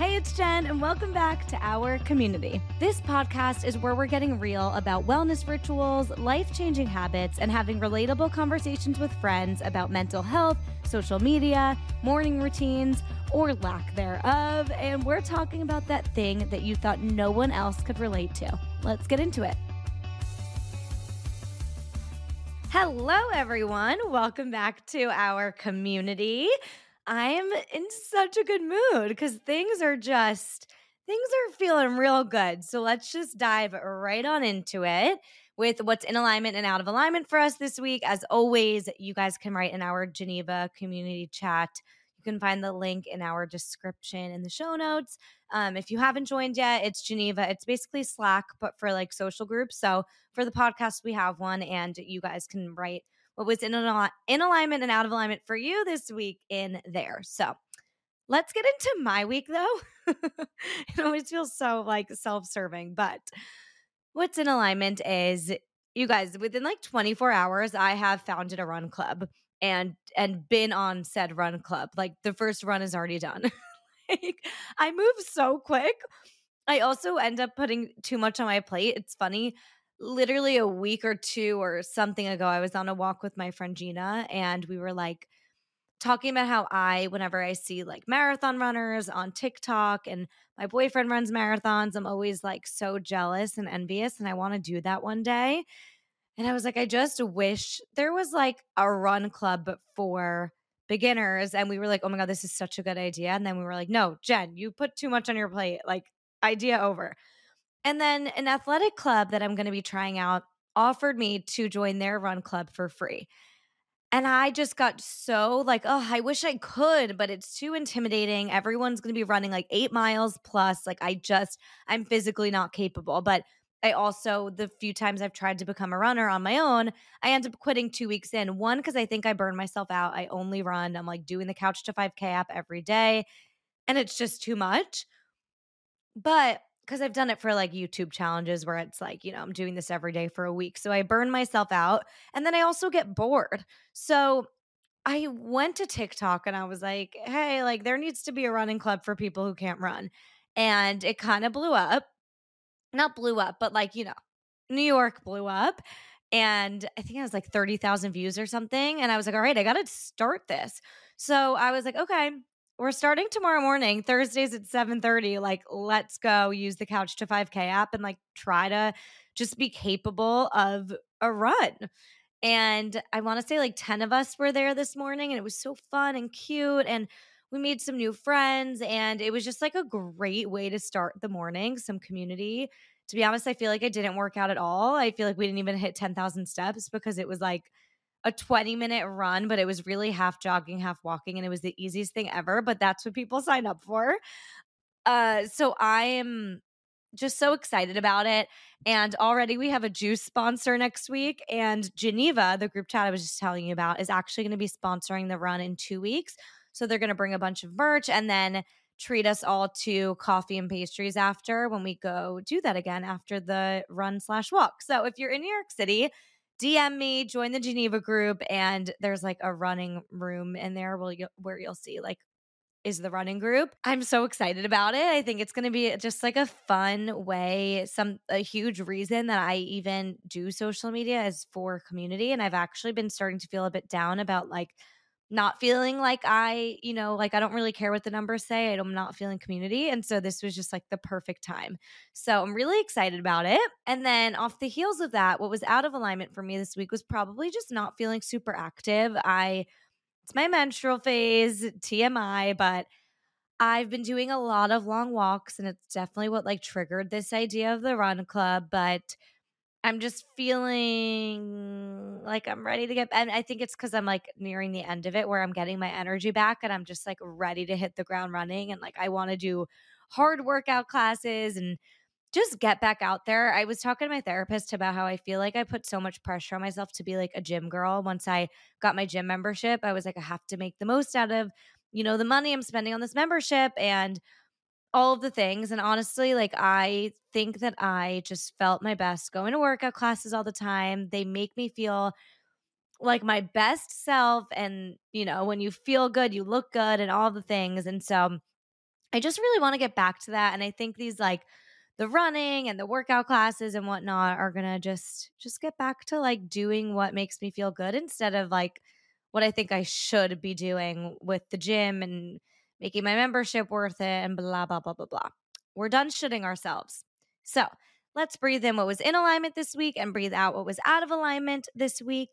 Hey, it's Jen, and welcome back to our community. This podcast is where we're getting real about wellness rituals, life changing habits, and having relatable conversations with friends about mental health, social media, morning routines, or lack thereof. And we're talking about that thing that you thought no one else could relate to. Let's get into it. Hello, everyone. Welcome back to our community. I'm in such a good mood because things are just things are feeling real good. So let's just dive right on into it with what's in alignment and out of alignment for us this week. As always, you guys can write in our Geneva community chat. You can find the link in our description in the show notes. Um, if you haven't joined yet, it's Geneva. It's basically Slack, but for like social groups. So for the podcast, we have one, and you guys can write what was in, in alignment and out of alignment for you this week in there. So let's get into my week though. it always feels so like self serving, but what's in alignment is you guys within like 24 hours i have founded a run club and and been on said run club like the first run is already done like i move so quick i also end up putting too much on my plate it's funny literally a week or two or something ago, I was on a walk with my friend Gina, and we were like talking about how I, whenever I see like marathon runners on TikTok and my boyfriend runs marathons, I'm always like so jealous and envious, and I want to do that one day. And I was like, I just wish there was like a run club for beginners. And we were like, oh my God, this is such a good idea. And then we were like, no, Jen, you put too much on your plate. Like, idea over. And then an athletic club that I'm going to be trying out offered me to join their run club for free. And I just got so like, oh, I wish I could, but it's too intimidating. Everyone's going to be running like eight miles plus. Like, I just, I'm physically not capable. But I also, the few times I've tried to become a runner on my own, I end up quitting two weeks in. One, because I think I burn myself out. I only run, I'm like doing the Couch to 5K app every day, and it's just too much. But because I've done it for like YouTube challenges where it's like, you know, I'm doing this every day for a week. So I burn myself out and then I also get bored. So I went to TikTok and I was like, hey, like there needs to be a running club for people who can't run. And it kind of blew up. Not blew up, but like, you know, New York blew up. And I think it was like 30,000 views or something. And I was like, all right, I got to start this. So I was like, okay, we're starting tomorrow morning, Thursdays at 7:30. Like, let's go use the Couch to 5K app and like try to just be capable of a run. And I want to say like 10 of us were there this morning and it was so fun and cute and we made some new friends and it was just like a great way to start the morning, some community. To be honest, I feel like I didn't work out at all. I feel like we didn't even hit 10,000 steps because it was like a 20 minute run, but it was really half jogging, half walking, and it was the easiest thing ever. But that's what people sign up for. Uh, so I am just so excited about it. And already we have a juice sponsor next week. And Geneva, the group chat I was just telling you about, is actually going to be sponsoring the run in two weeks. So they're going to bring a bunch of merch and then treat us all to coffee and pastries after when we go do that again after the run slash walk. So if you're in New York City, DM me, join the Geneva group, and there's like a running room in there where you where you'll see like is the running group. I'm so excited about it. I think it's going to be just like a fun way. Some a huge reason that I even do social media is for community, and I've actually been starting to feel a bit down about like not feeling like I, you know, like I don't really care what the numbers say. I'm not feeling community. And so this was just like the perfect time. So I'm really excited about it. And then off the heels of that, what was out of alignment for me this week was probably just not feeling super active. I, it's my menstrual phase, TMI, but I've been doing a lot of long walks and it's definitely what like triggered this idea of the run club. But I'm just feeling like I'm ready to get and I think it's cuz I'm like nearing the end of it where I'm getting my energy back and I'm just like ready to hit the ground running and like I want to do hard workout classes and just get back out there. I was talking to my therapist about how I feel like I put so much pressure on myself to be like a gym girl once I got my gym membership. I was like I have to make the most out of you know the money I'm spending on this membership and all of the things. And honestly, like I think that I just felt my best going to workout classes all the time. They make me feel like my best self. And, you know, when you feel good, you look good and all the things. And so I just really want to get back to that. And I think these like the running and the workout classes and whatnot are gonna just just get back to like doing what makes me feel good instead of like what I think I should be doing with the gym and making my membership worth it and blah blah blah blah blah. We're done shitting ourselves. So let's breathe in what was in alignment this week and breathe out what was out of alignment this week.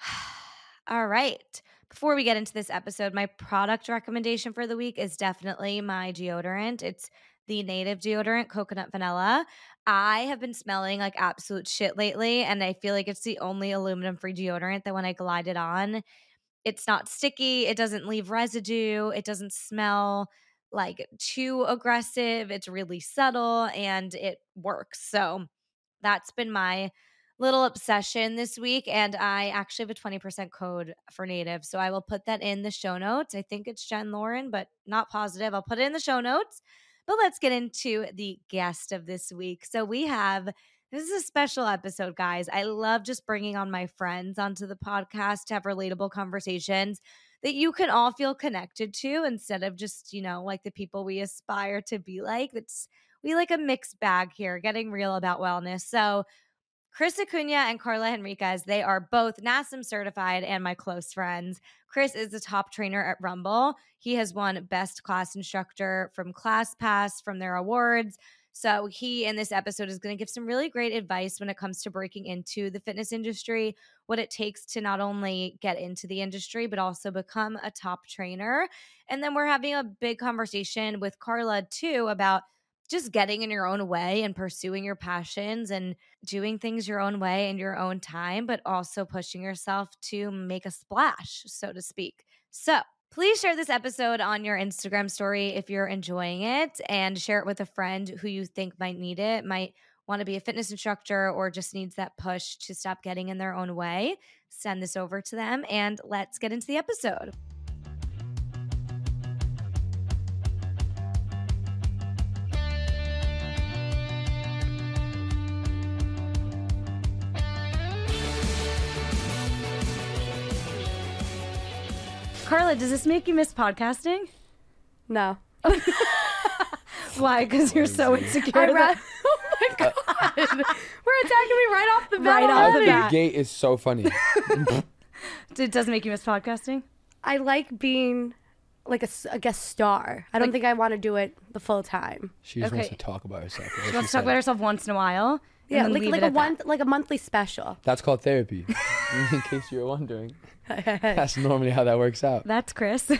All right. Before we get into this episode, my product recommendation for the week is definitely my deodorant. It's the native deodorant, coconut vanilla. I have been smelling like absolute shit lately, and I feel like it's the only aluminum free deodorant that when I glide it on, it's not sticky, it doesn't leave residue, it doesn't smell like too aggressive, it's really subtle, and it works. So that's been my little obsession this week and I actually have a 20% code for native. So I will put that in the show notes. I think it's Jen Lauren, but not positive. I'll put it in the show notes. But let's get into the guest of this week. So we have this is a special episode, guys. I love just bringing on my friends onto the podcast to have relatable conversations that you can all feel connected to instead of just, you know, like the people we aspire to be like. It's we like a mixed bag here, getting real about wellness. So Chris Acuna and Karla Henriquez, they are both NASM certified and my close friends. Chris is the top trainer at Rumble. He has won Best Class Instructor from ClassPass from their awards. So, he in this episode is going to give some really great advice when it comes to breaking into the fitness industry, what it takes to not only get into the industry, but also become a top trainer. And then we're having a big conversation with Karla too about just getting in your own way and pursuing your passions and doing things your own way in your own time, but also pushing yourself to make a splash, so to speak. So, please share this episode on your Instagram story if you're enjoying it and share it with a friend who you think might need it, might want to be a fitness instructor or just needs that push to stop getting in their own way. Send this over to them and let's get into the episode. Karla, does this make you miss podcasting? No. Why? Because you're so insecure. I'd that- rather, oh my uh, god, we're attacking me right off the bat. Right off the already. bat. The gate is so funny. it does make you miss podcasting. I like being like a, s- a guest star. I don't Like- think I want to do it the full time. She just wants Okay. to talk about herself. She wants to talk about herself once in a while. and Yeah, then like leave like it a at that. one like a monthly special. That's called therapy. in case you were wondering, that's normally how that works out. That's Chris.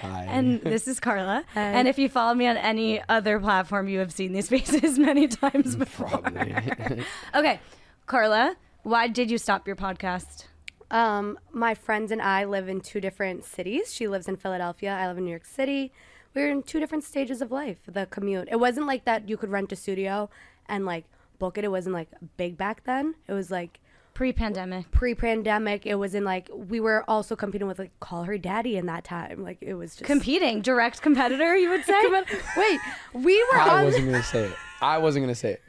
Hi. and this is Karla. Hi. And if you follow me on any other platform, you have seen these faces many times before. probably. Okay, Karla, why did you stop your podcast? Um, my friends and I live in two different cities. She lives in Philadelphia. I live in New York City. We're in two different stages of life. The commute. It wasn't like that. You could rent a studio and like book it. It wasn't like big back then. It was like Pre-pandemic. pre-pandemic. It was in like we were also competing with like Call Her Daddy in that time. Like it was just Competing, direct competitor, you would say? Wait, we were I on. wasn't gonna say it. I wasn't gonna say it.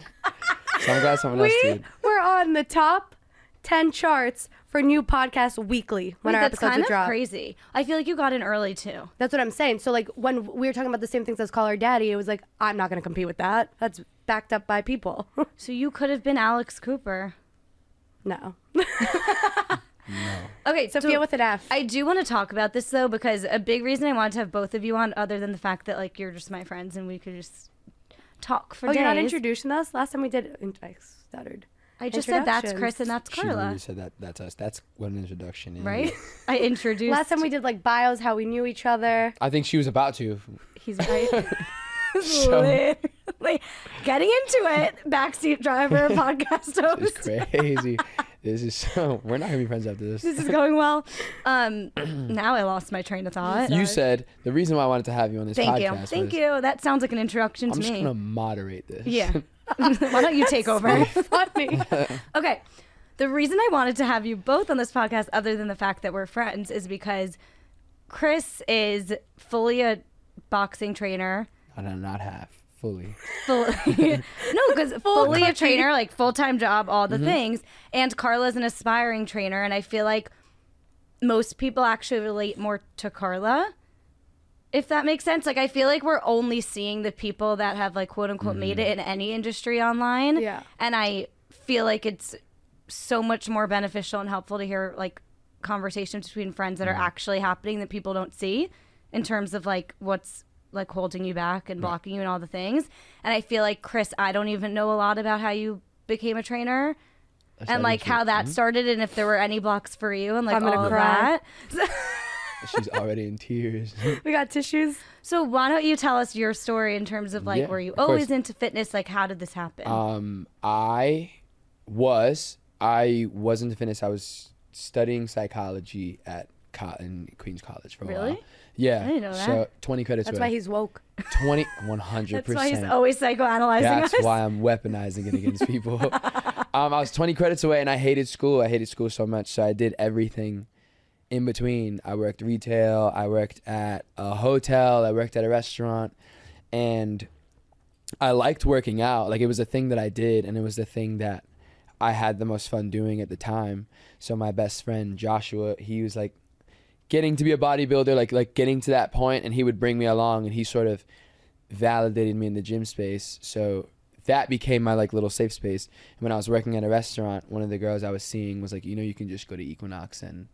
So I'm glad someone else did we did. were on the top ten charts for new podcast weekly when Wait, our that's episodes kind of drop. crazy. I feel like you got in early too. That's what I'm saying. So like when we were talking about the same things as Call Her Daddy, it was like I'm not going to compete with that. That's backed up by people. So you could have been Alex Cooper. No, No. Okay, Sofia so with an F. I do want to talk about this though because a big reason I wanted to have both of you on, other than the fact that like you're just my friends and we could just talk for oh, days. you're not introducing us. Last time we did, I stuttered. I just said that's. Chris and that's She Karla, literally said that. That's us. That's what an introduction is. right? I introduced. Last time we did like bios, how we knew each other. I think she was about to. He's right. Literally getting into it. Backseat driver, podcast host. crazy. this is so. We're not gonna be friends after this. This is going well. Um, now I lost my train of thought. You said the reason why I wanted to have you on this Thank you. podcast. Thank was, you. That sounds like an introduction I'm to me. I'm just gonna moderate this. Yeah. Why don't you take over? Funny. Okay. The reason I wanted to have you both on this podcast, other than the fact that we're friends, is because Chris is fully a boxing trainer. I do not have fully. Fully, no, because fully a trainer, like full time job, all the mm-hmm. things. And Karla's an aspiring trainer, and I feel like most people actually relate more to Karla if that makes sense. Like I feel like we're only seeing the people that have like quote unquote made it mm. in any industry online. Yeah. And I feel like it's so much more beneficial and helpful to hear like conversations between friends that are mm. actually happening that people don't see in terms of like what's like holding you back and blocking you and all the things. And I feel like Chris, I don't even know a lot about how you became a trainer. That's and like how that started and if there were any blocks for you and like I'm gonna all of cry. that. She's already in tears. We got tissues. So why don't you tell us your story in terms of like Yeah, were you of always course. into fitness? Like how did this happen? Um, I was I was into fitness. I was studying psychology at Cotton Queens College for a Really? while. Yeah. I didn't know that. So twenty credits. Away. That's why he's woke. 20 100 That's why he's always psychoanalyzing That's us. why I'm weaponizing it against people. um, I was 20 credits away, and I hated school. I hated school so much, so I did everything in between. I worked retail. I worked at a hotel. I worked at a restaurant, and I liked working out. Like it was a thing that I did, and it was the thing that I had the most fun doing at the time. So my best friend Joshua, he was like getting to be a bodybuilder, like like getting to that point, and he would bring me along, and he sort of validated me in the gym space. So that became my like little safe space. And when I was working at a restaurant, one of the girls I was seeing was like, you know, you can just go to Equinox and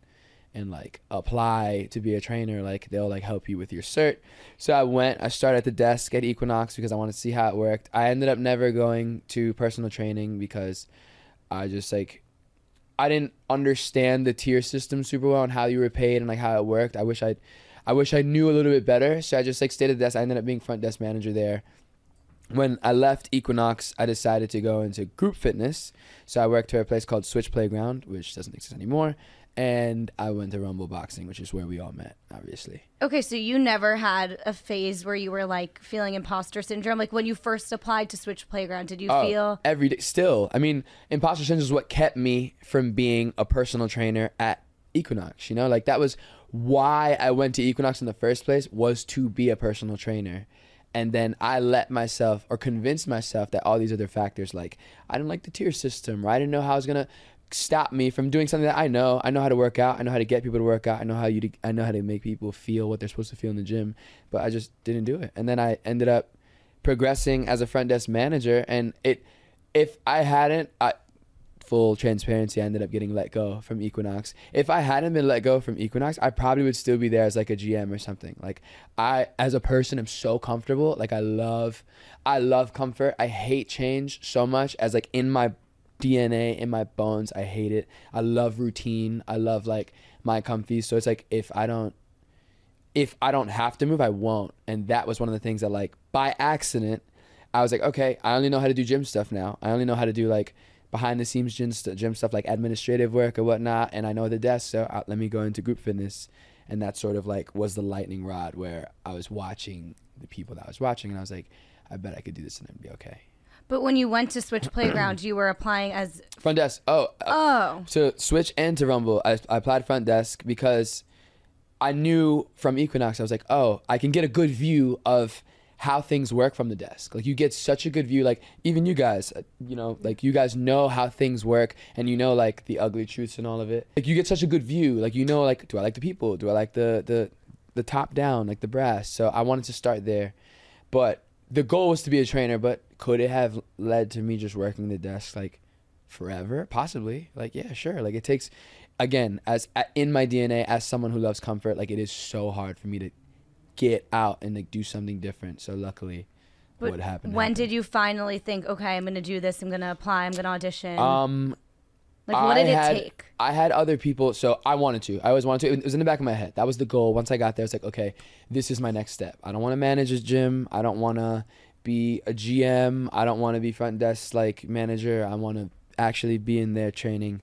and like apply to be a trainer. Like they'll like help you with your cert. So I went. I started at the desk at Equinox because I wanted to see how it worked. I ended up never going to personal training because I just like I didn't understand the tier system super well and how you were paid and like how it worked. I wish I, I wish I knew a little bit better. So I just like stayed at the desk. I ended up being front desk manager there. When I left Equinox, I decided to go into group fitness. So I worked for a place called Switch Playground, which doesn't exist anymore. And I went to Rumble Boxing, which is where we all met, obviously. okay, so you never had a phase where you were like feeling imposter syndrome. Like when you first applied to Switch Playground, did you Oh, feel every day still i mean imposter syndrome is what kept me from being a personal trainer at equinox you know like that was why i went to equinox in the first place was to be a personal trainer and then i let myself or convinced myself that all these other factors like i didn't like the tier system or i didn't know how i was gonna stop me from doing something that i know i know how to work out i know how to get people to work out i know how you to, i know how to make people feel what they're supposed to feel in the gym but i just didn't do it and then i ended up progressing as a front desk manager and it if I hadn't I full transparency I ended up getting let go from Equinox. If I hadn't been let go from Equinox, I probably would still be there as like a GM or something. Like I as a person am so comfortable. Like I love I love comfort. I hate change so much as like in my DNA, in my bones, I hate it. I love routine. I love like my comfy. So it's like if I don't if I don't have to move, I won't. And that was one of the things that, like, by accident, I was like, okay, I only know how to do gym stuff now. I only know how to do like behind the scenes gym, st- gym stuff, like administrative work or whatnot. And I know the desk, so uh, let me go into group fitness. And that sort of like was the lightning rod where I was watching the people that I was watching, and I was like, I bet I could do this and it'd be okay. But when you went to Switch Playground, you were applying as Front desk. Oh, uh, oh to Switch and to Rumble, I, I applied front desk because I knew from Equinox, I was like, oh, I can get a good view of how things work from the desk. Like you get such a good view. Like even you guys, uh, you know, like you guys know how things work, and you know like the ugly truths and all of it. Like you get such a good view. Like you know, like do I like the people? Do I like the the the top down, like the brass? So I wanted to start there, but the goal was to be a trainer. But could it have led to me just working the desk like forever? Possibly. Like yeah, sure. Like it takes. Again, as in my DNA, as someone who loves comfort, like it is so hard for me to get out and like do something different. So luckily, but what happened? when happened. did you finally think, okay, I'm gonna do this, I'm gonna apply, I'm gonna audition? Um, like what I did it had- take? I had other people, so I wanted to. I always wanted to. It was in the back of my head. That was the goal. Once I got there, it's like, okay, this is my next step. I don't want to manage a gym. I don't want to be a GM. I don't want to be front desk like manager. I want to actually be in there training.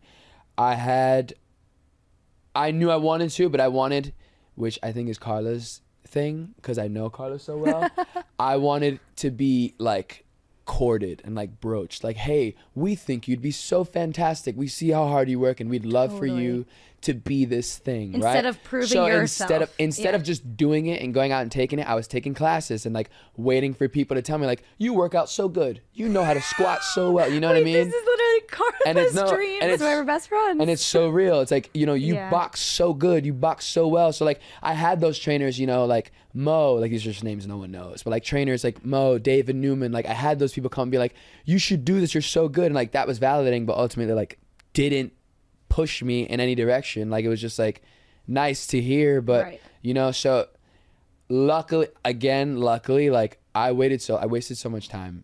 I had, I knew I wanted to, but I wanted, which I think is Karla's thing, because I know Karla so well. I wanted to be like courted and like broached like hey we think you'd be so fantastic we see how hard you work and we'd love for you to be this thing Instead right of proving so instead of instead Yeah. of just doing it and going out and taking it i was taking classes and like waiting for people to tell me like you work out so good you know how to squat so well you know what i mean This is literally Karla's And it's no- dream. and we're best friends. and it's so real. It's like, you know, you Yeah. box so good, you box so well. So like I had those trainers, you know, like Mo, like these are just names no one knows, but like trainers like Mo, David Newman, like I had those people come and be like, you should do this, you're so good. And like that was validating, but ultimately like didn't push me in any direction. Like it was just like nice to hear, but Right. you know, so luckily again, luckily, like I waited so I wasted so much time.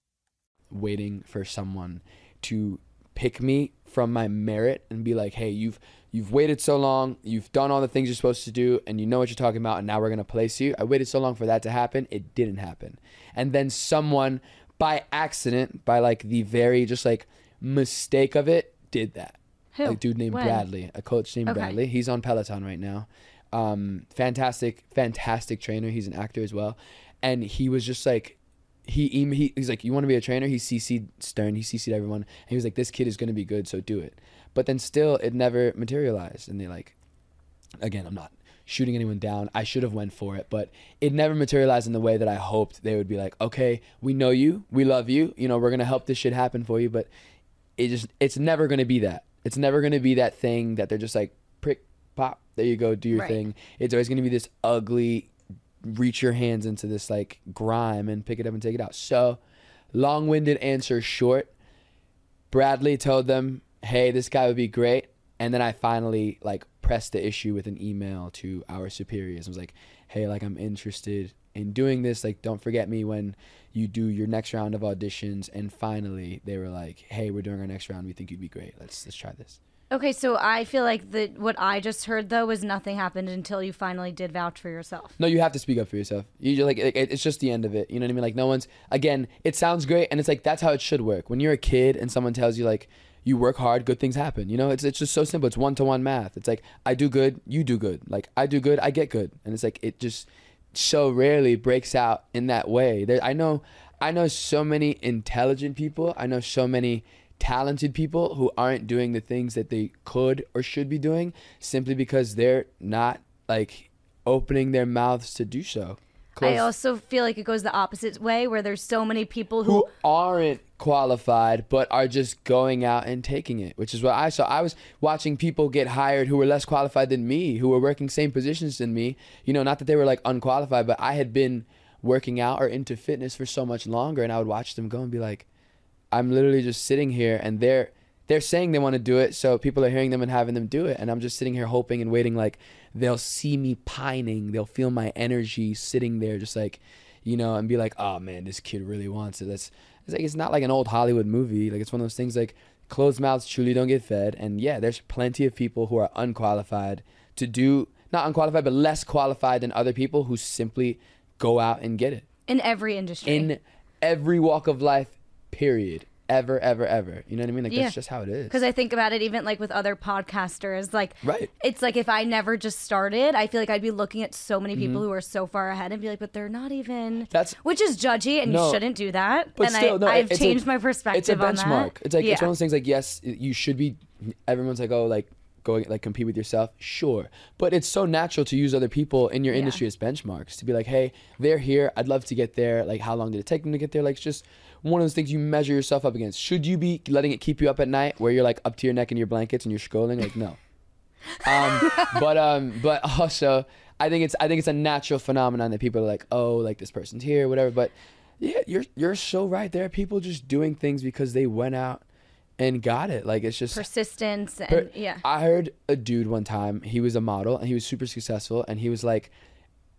Waiting for someone to pick me from my merit and be like, "Hey, you've you've waited so long, you've done all the things you're supposed to do, and you know what you're talking about, and now we're gonna place you." I waited so long for that to happen. It didn't happen, and then someone by accident, by like the very just like mistake of it, did that. Who? A dude named When? Bradley, a coach named Okay. Bradley. He's on Peloton right now. Um, fantastic, fantastic trainer. He's an actor as well, and he was just like he, he he's like, you want to be a trainer? He CC'd Stern, he CC'd everyone, and he was like, this kid is gonna be good, so do it. But then still, it never materialized, and they like, again, I'm not shooting anyone down. I should have went for it, but it never materialized in the way that I hoped they would be like, okay, we know you, we love you, you know, we're gonna help this shit happen for you, but it just it's never gonna be that. It's never gonna be that thing that they're just like prick pop, there you go, do your Right. thing. It's always gonna be this ugly reach your hands into this like grime and pick it up and take it out. So, long-winded answer short. Bradley told them, "Hey, this guy would be great." And then I finally like pressed the issue with an email to our superiors. I was like, "Hey, like I'm interested in doing this. Like don't forget me when you do your next round of auditions." And finally, they were like, "Hey, we're doing our next round. We think you'd be great. Let's let's try this." Okay, so I feel like the what I just heard though was nothing happened until you finally did vouch for yourself. No, you have to speak up for yourself. You like it- it's just the end of it. You know what I mean? Like no one's again. It sounds great, and it's like that's how it should work. When you're a kid and someone tells you like you work hard, good things happen. You know, it's it's just so simple. It's one to one math. It's like I do good, you do good. Like I do good, I get good, and it's like it just so rarely breaks out in that way. There, I know, I know so many intelligent people. I know so many talented people who aren't doing the things that they could or should be doing simply because they're not like opening their mouths to do so. I also feel like it goes the opposite way where there's so many people who who aren't qualified but are just going out and taking it, which is what I saw. I was watching people get hired who were less qualified than me, who were working same positions than me. You know, not that they were like unqualified, but I had been working out or into fitness for so much longer, and I would watch them go and be like, I'm literally just sitting here, and they're they're saying they want to do it, so people are hearing them and having them do it, and I'm just sitting here hoping and waiting, like they'll see me pining, they'll feel my energy sitting there, just like, you know, and be like, oh man, this kid really wants it. That's it's like it's not like an old Hollywood movie, like it's one of those things like closed mouths truly don't get fed, and yeah, there's plenty of people who are unqualified to do not unqualified, but less qualified than other people who simply go out and get it in every industry. in every walk of life, period. Ever, ever, ever. You know what I mean? Like Yeah. that's just how it is. Because I think about it even like with other podcasters, like Right. it's like if I never just started, I feel like I'd be looking at so many Mm-hmm. people who are so far ahead and be like, but they're not even. That's- which is judgy, and No. you shouldn't do that. But and still, I, no, I've it's a- changed my perspective. It's a on that. benchmark. It's like yeah. it's one of those things. Like yes, you should be. Everyone's like, oh, like go like compete with yourself. Sure, but it's so natural to use other people in your Yeah. industry as benchmarks to be like, hey, they're here. I'd love to get there. Like, how long did it take them to get there? Like, it's just one of those things you measure yourself up against. Should you be letting it keep you up at night where you're like up to your neck in your blankets and you're scrolling? Like, no. um, but um, but also, I think it's I think it's a natural phenomenon that people are like, oh, like this person's here, whatever. But yeah, you're you're so right. There are people just doing things because they went out and got it. Like it's just persistence and Per- yeah. I heard a dude one time, he was a model and he was super successful and he was like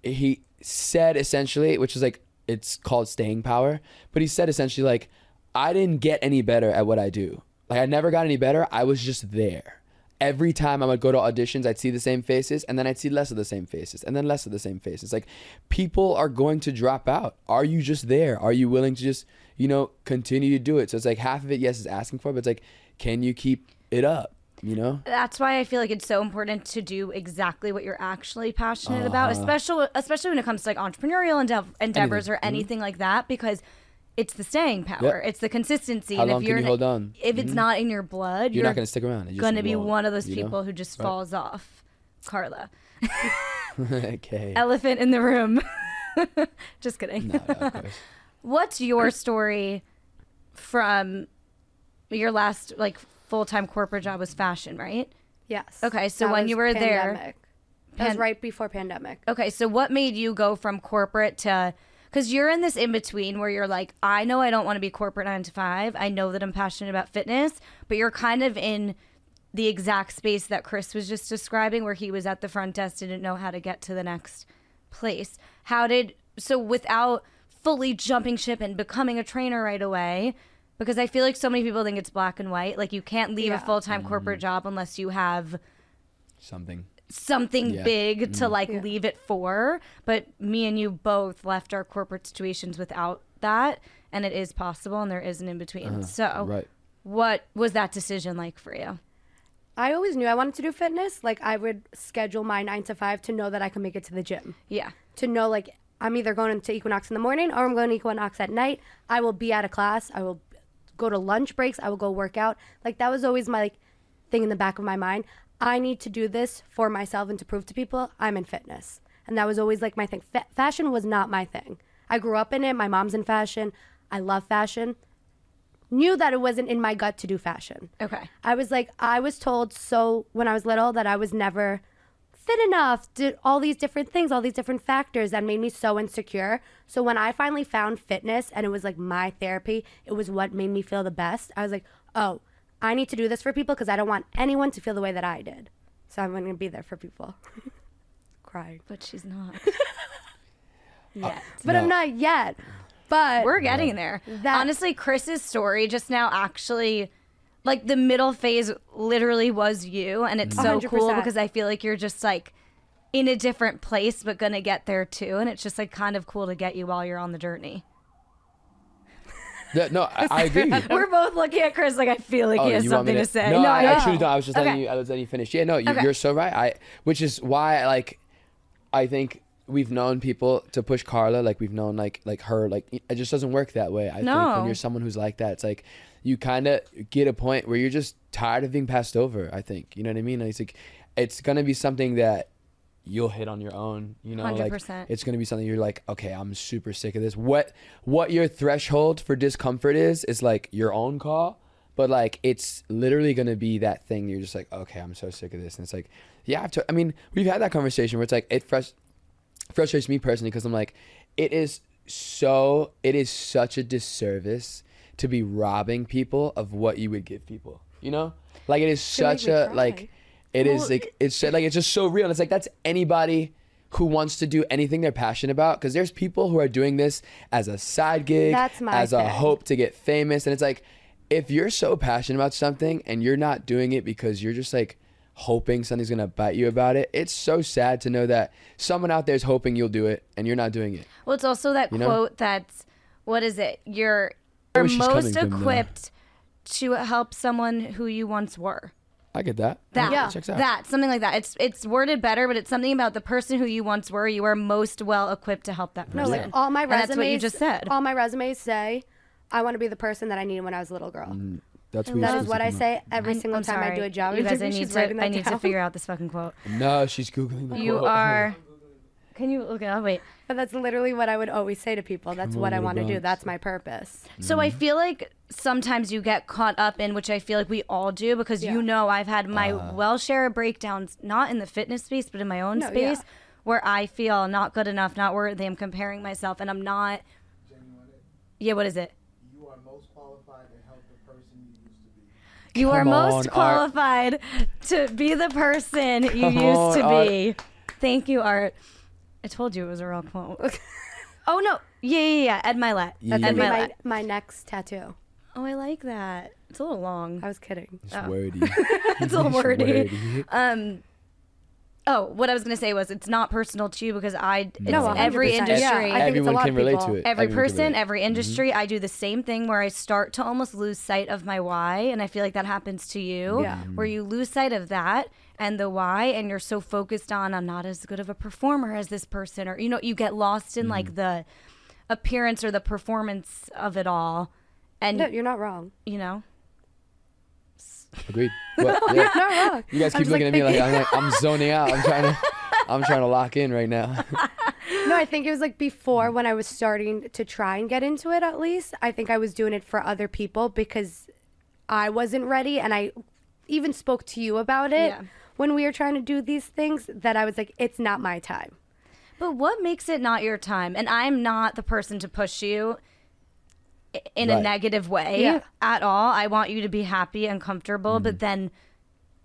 he said essentially, which is like it's called staying power, but he said essentially like I didn't get any better at what I do. Like I never got any better. I was just there. Every time I would go to auditions, I'd see the same faces, and then I'd see less of the same faces, and then less of the same faces. Like people are going to drop out. Are you just there? Are you willing to just you know continue to do it? So it's like half of it, yes, is asking for, it, but it's like, can you keep it up? You know? That's why I feel like it's so important to do exactly what you're actually passionate about, Uh-huh. especially especially when it comes to like entrepreneurial endeav- endeavors Anything. or anything like that, because it's the staying power, Yep. it's the consistency. How and long if you're you hold on? if it's not in your blood, You're not gonna stick around. Going to be one of those you know? people who just Right. falls off. Karla, okay. elephant in the room. just kidding. No, no. What's your story from your last like full time corporate job was fashion, right? Yes. Okay, so That when you were there- pandemic. That was right before pandemic. Okay, so what made you go from corporate to because you're in this in between where you're like, I know I don't want to be corporate nine to five. I know that I'm passionate about fitness, but you're kind of in the exact space that Chris was just describing, where he was at the front desk, didn't know how to get to the next place. How did so without fully jumping ship and becoming a trainer right away? Because I feel like so many people think it's black and white. Like you can't leave Yeah. a full time corporate job unless you have Something. something Yeah. big to like leave it for. But me and you both left our corporate situations without that, and it is possible, and there is an in between. so, Uh-huh. Right. what was that decision like for you? I always knew I wanted to do fitness. Like I would schedule my nine to five to know that I could make it to the gym. Yeah. To know like I'm either going to Equinox in the morning or I'm going to Equinox at night. I will be out of class. I will go to lunch breaks. I will go work out. Like that was always my like thing in the back of my mind. I need to do this for myself and to prove to people I'm in fitness. And that was always like my thing. Fa- fashion was not my thing. I grew up in it. My mom's in fashion. I love fashion. Knew that it wasn't in my gut to do fashion. Okay. I was like, I was told so when I was little that I was never fit enough, did all these different things, all these different factors that made me so insecure. So when I finally found fitness and it was like my therapy, it was what made me feel the best. I was like, oh, I need to do this for people because I don't want anyone to feel the way that I did. So I'm going to be there for people. Crying. But she's not. Yet. Uh, but I'm not yet. But We're getting there. That- Honestly, Chris's story just now actually like the middle phase literally was you and it's so cool 100%. because I feel like you're just like in a different place but gonna get there too and it's just like kind of cool to get you while you're on the journey. Yeah, no, I, I agree. We're both looking at Chris like I feel like oh, he has Oh, you want me something to, say. No, I. I truly don't. I was just Okay. letting you. I was letting you finish. Yeah, no, you, Okay. you're so right. I, which is why, like, I think we've known people to push Karla. Like we've known, like, like her. Like it just doesn't work that way. I think when you're someone who's like that, it's like you kind of get a point where you're just tired of being passed over. I think you know what I mean. It's like it's gonna be something that you'll hit on your own. You know, like 100%. it's gonna be something you're like, okay, I'm super sick of this. What what your threshold for discomfort is is like your own call, but like it's literally gonna be that thing. You're just like, okay, I'm so sick of this, and it's like, yeah, I've t- I mean, we've had that conversation where it's like it frus- frustrates me personally because I'm like, it is so it is such a disservice to be robbing people of what you would give people. You know, like it is such a like it is like it's so- like it's just so real. And it's like that's anybody who wants to do anything they're passionate about because there's people who are doing this as a side gig, That's my as a hope to get famous, and it's like if you're so passionate about something and you're not doing it because you're just like hoping something's gonna bite you about it, it's so sad to know that someone out there is hoping you'll do it and you're not doing it. Well, it's also that You know? quote that's what is it? You're, you're most coming from, though. equipped to help someone who you once were. I get that. That, Yeah. checks out. that, something like that. It's it's worded better, but it's something about the person who you once were. You are most well equipped to help that person. No, person. like all my And resumes. that's what you just said. All my resumes say, I want to be the person that I needed when I was a little girl. Mm. That's what That is what I come say every I'm- single I'm time I do a job. You guys, I need to I that need to figure out this fucking quote. No, she's googling. The You quote. are. Can you look it up? Wait. But that's literally what I would always say to people. That's Come what I want to do. That's my purpose. So I feel like sometimes you get caught up in, which I feel like we all do, because Yeah. you know I've had my Uh. well share of breakdowns, not in the fitness space, but in my own No, space, yeah. where I feel not good enough, not worthy. I'm comparing myself, and I'm not. Yeah, what is it? You are most qualified to help the person you used to be. You are most on, Art. qualified to be the person you Come used to on, Art. be. Thank you, Art. I told you it was a real quote. oh no, yeah, yeah, yeah. Ed Mylett. Yeah. That's Ed gonna Mylett. my, my next tattoo. Oh, I like that. It's a little long. I was kidding. It's Oh. wordy. it's a little wordy. wordy. Um. Oh, what I was gonna say was it's not personal to you because I it's No, 100%. every Yeah, industry. I think it's a Everyone lot can of relate people. to it. every Everyone can person, relate. Mm-hmm. every industry, I do the same thing where I start to almost lose sight of my why, and I feel like that happens to you, Yeah. where you lose sight of that and the why, and you're so focused on I'm not as good of a performer as this person, or you know, you get lost in Mm-hmm. like the appearance or the performance of it all, and No, you're not wrong. you know, Agreed. But, yeah. You're not wrong. You guys keep looking like, at me like I'm, like I'm zoning out. I'm trying to, I'm trying to lock in right now. No, I think it was like before when I was starting to try and get into it at least. I think I was doing it for other people because I wasn't ready and I even spoke to you about it Yeah. when we were trying to do these things that I was like it's not my time. But what makes it not your time? And I'm not the person to push you i- in a negative way Yeah. at all. I want you to be happy and comfortable, but mm-hmm. then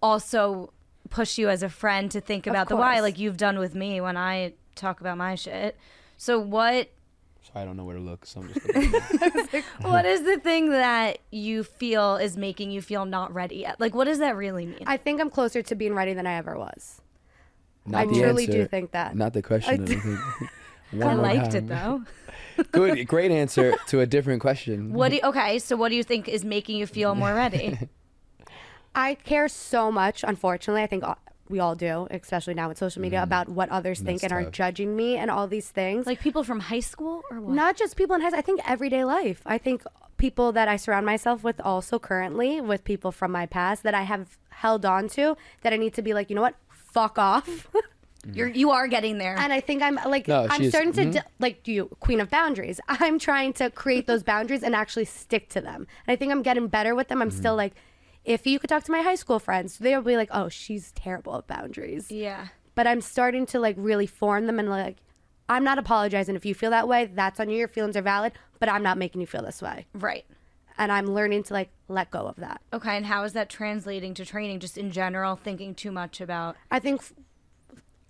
also push you as a friend to think about the why, like you've done with me when I talk about my shit. So what Sorry, I don't know where to look. So I'm just. Looking. what is the thing that you feel is making you feel not ready yet? Like what does that really mean? I think I'm closer to being ready than I ever was. Not I the truly do think that. Not the question. I, don't. I One more liked it though. Good, great answer to a different question. What do you, okay, so what do you think is making you feel more ready? I care so much, unfortunately. I think we all do, especially now with social Mm-hmm. media, about what others think That's and are judging me and all these things. like people from high school or what? Not just people in high school. I think everyday life. I think people that I surround myself with also currently with people from my past that I have held on to that I need to be like, you know what? Fuck off. You're you are getting there. and I think I'm like No, I'm she starting to mhm. d- like you queen of boundaries. I'm trying to create those boundaries and actually stick to them. And I think I'm getting better with them. I'm still Mm-hmm. like if you could talk to my high school friends, they'll be like, "Oh, she's terrible at boundaries." yeah. but I'm starting to like really form them and like I'm not apologizing if you feel that way. That's on you. Your feelings are valid, but I'm not making you feel this way. Right. And I'm learning to like let go of that. Okay, and how is that translating to training just in general thinking too much about I think f-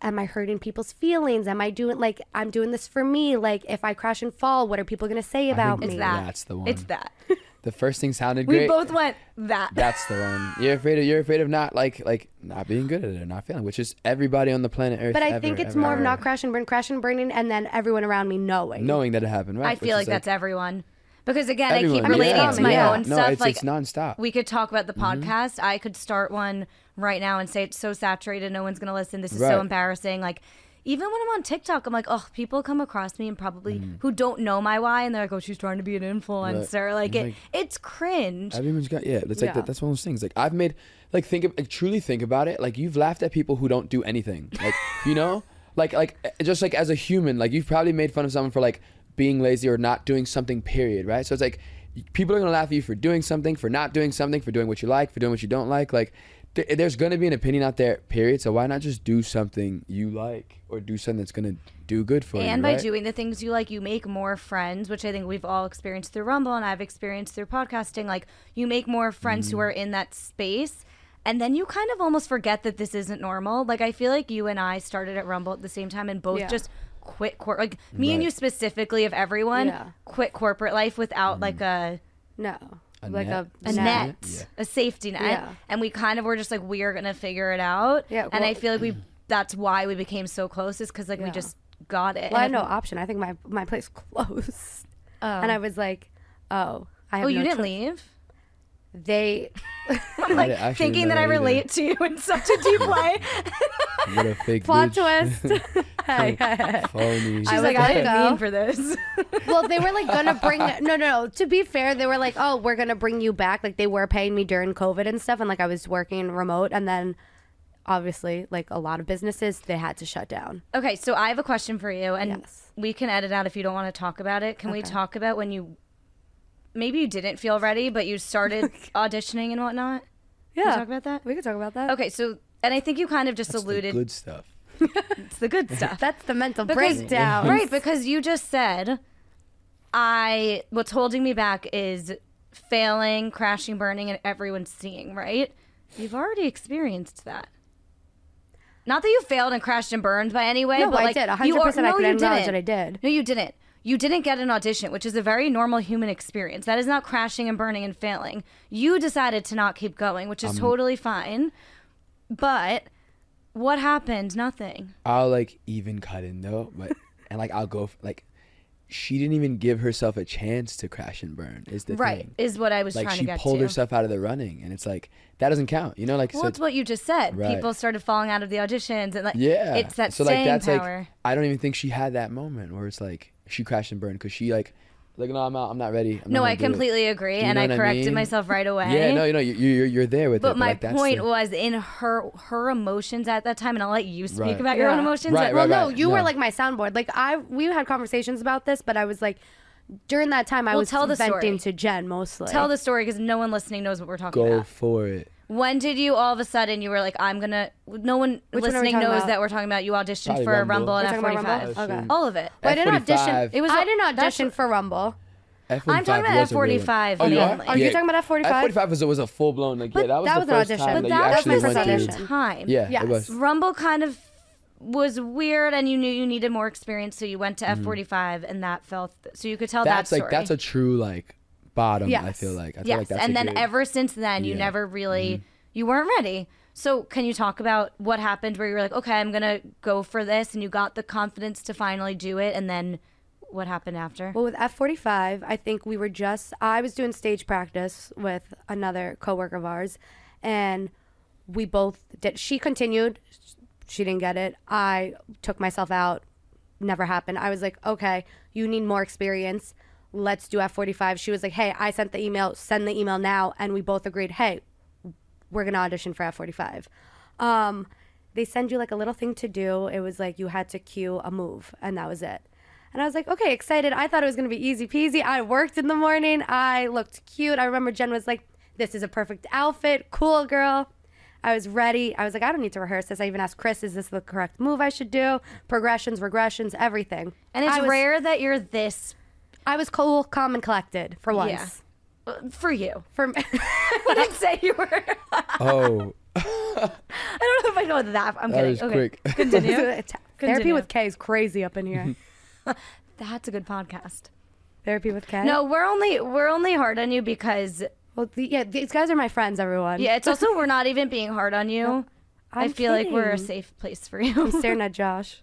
am I hurting people's feelings? Am I doing like I'm doing this for me? Like if I crash and fall, what are people going to say about me? it's that. That's the one. It's that. The first thing sounded great. we both went that. That's the one. You're afraid of. You're afraid of not like like not being good at it or not failing, which is everybody on the planet Earth. But I ever, think it's ever, more of not crash and burn, crash and burning, and then everyone around me knowing. knowing that it happened. Right. I feel is like that's everyone. Because again, I keep relating yeah. it to my Yeah. own No, stuff. it's- like it's nonstop. We could talk about the Mm-hmm. podcast. I could start one right now and say it's so saturated, no one's gonna listen. This is Right. so embarrassing. Like even when I'm on TikTok, I'm like, oh, people come across me and probably who don't know my why, and they're like, oh, she's trying to be an influencer. Like it, Like- it's cringe. Everyone's got yeah. It's like Yeah. that, that's one of those things. Like I've made like think of, like truly think about it. Like you've laughed at people who don't do anything. Like you know, like like eh, just like as a human, like you've probably made fun of someone for like being lazy or not doing something. Period. Right. So it's like people are gonna laugh at you for doing something, for not doing something, for doing what you like, for doing what you don't like. Like th- there's gonna be an opinion out there. Period. So why not just do something you like or do something that's gonna do good for you? and by right? doing the things you like you make more friends which i think we've all experienced through rumble and i've experienced through podcasting like you make more friends Mm. who are in that space and then you kind of almost forget that this isn't normal like i feel like you and i started at rumble at the same time and both Yeah. just quit cor- like me and you specifically of everyone Yeah. quit corporate life without like a No. A like net? a, a net, Yeah. a safety net, Yeah. and we kind of were just like we're gonna figure it out. Yeah, and I feel like we that's why we became so close is because like we just got it. Well, I had no option. I think my my place closed, Oh. and I was like, oh, I have oh, you didn't choice. leave. They I'm like I thinking that I that either. relate to you in such a deep way. What a fake plot bitch. twist. hey, hey, hey. She's I like, I didn't like, mean for this. well, they were like gonna bring. No, no, no. To be fair, they were like, oh, we're gonna bring you back. Like they were paying me during COVID and stuff, and like I was working remote, and then obviously, like a lot of businesses, they had to shut down. okay, so I have a question for you, and Yes. we can edit out if you don't want to talk about it. Can we talk about when you maybe you didn't feel ready, but you started auditioning and whatnot? Yeah, Can we talk about that? we could talk about that. Okay, so and I think you kind of just That's the alluded good stuff. it's the good stuff. That's the mental Because- breakdown. Right, because you just said I what's holding me back is failing, crashing, burning, and everyone's seeing, right? You've already experienced that. Not that you failed and crashed and burned by any way, No, but I like did. 100% are- I no, could you acknowledge didn't. that I did. No, you didn't. You didn't get an audition, which is a very normal human experience. That is not crashing and burning and failing. You decided to not keep going, which is Um, totally fine. But what happened? Nothing. I'll like even cut in though, but and like I'll go f- like she didn't even give herself a chance to crash and burn. Is the Right. thing. Is what I was Like trying she to get pulled to. herself out of the running, and it's like that doesn't count. You know, like well, so it's what you just said. Right. People started falling out of the auditions, and like, yeah. it's that so staying like that's power. like I don't even think she had that moment where it's like she crashed and burned because she like like no I'm out I'm not ready. I'm no, not I gonna it." completely agree, you and know I what I corrected mean? myself right away. Yeah, no, you know, you, you're you're there with it. But my like, that's point the- was in her her emotions at that time, and I'll let you speak Right. about your own emotions. Right, well, right, no, right. you were like my soundboard. Like I, we had conversations about this, but I was like, during that time, I Well, was tell the venting story. to Jen mostly. Tell the story because no one listening knows what we're talking go about. Go for it. When did you all of a sudden you were like, I'm gonna? No one Which one are we listening talking knows about? that we're talking about you auditioned Probably for Rumble. Rumble We're and talking about F45. Rumble? Okay. All of it. Well, I didn't audition. F45. It was I a- didn't that's audition what- for Rumble. F45 I'm talking about was a really- F45 Oh, you are? mainly. Are you talking about F45? F45 was a, was a full blown like yeah that was that the was an first audition. time But that that was actually the first went second to. audition. time. Yeah, Yes. it was. Rumble kind of was weird, and you knew you needed more experience, so you went to F45, and that felt so you could tell Mm-hmm. That's that like story. that's a true like bottom. I feel like. I feel yes, like that's and then good- ever since then, you Yeah. Mm-hmm. never really you weren't ready. So can you talk about what happened where you were like, okay, I'm gonna go for this, and you got the confidence to finally do it, and then what happened after? Well, with F45, I think we were just, I was doing stage practice with another coworker of ours, and we both did. She continued, she didn't get it. I took myself out, never happened. I was like, okay, you need more experience. Let's do F45. She was like, hey, I sent the email, send the email now. And we both agreed, hey, we're gonna audition for F45. Um, they send you like a little thing to do. It was like you had to cue a move, and that was it. And I was like, okay, excited. I thought it was gonna be easy peasy. I worked in the morning. I looked cute. I remember Jen was like, "This is a perfect outfit, cool girl." I was ready. I was like, I don't need to rehearse this. I even asked Chris, "Is this the correct move I should do?" Progressions, regressions, everything. and it's was, rare that you're this I was cool, calm, and collected for once. Yeah. uh, for you. For me. I didn't say you were. Oh, I don't know if I know that. I'm that kidding. was okay. quick. Continue. Therapy Continue. with K is crazy up in here. That's a good podcast. Therapy with K. No, we're only we're only hard on you because Well, the, yeah, these guys are my friends. Everyone. yeah, it's also we're not even being hard on you. I I'm feel like we're a kidding. safe place for you. I'm staring at Josh.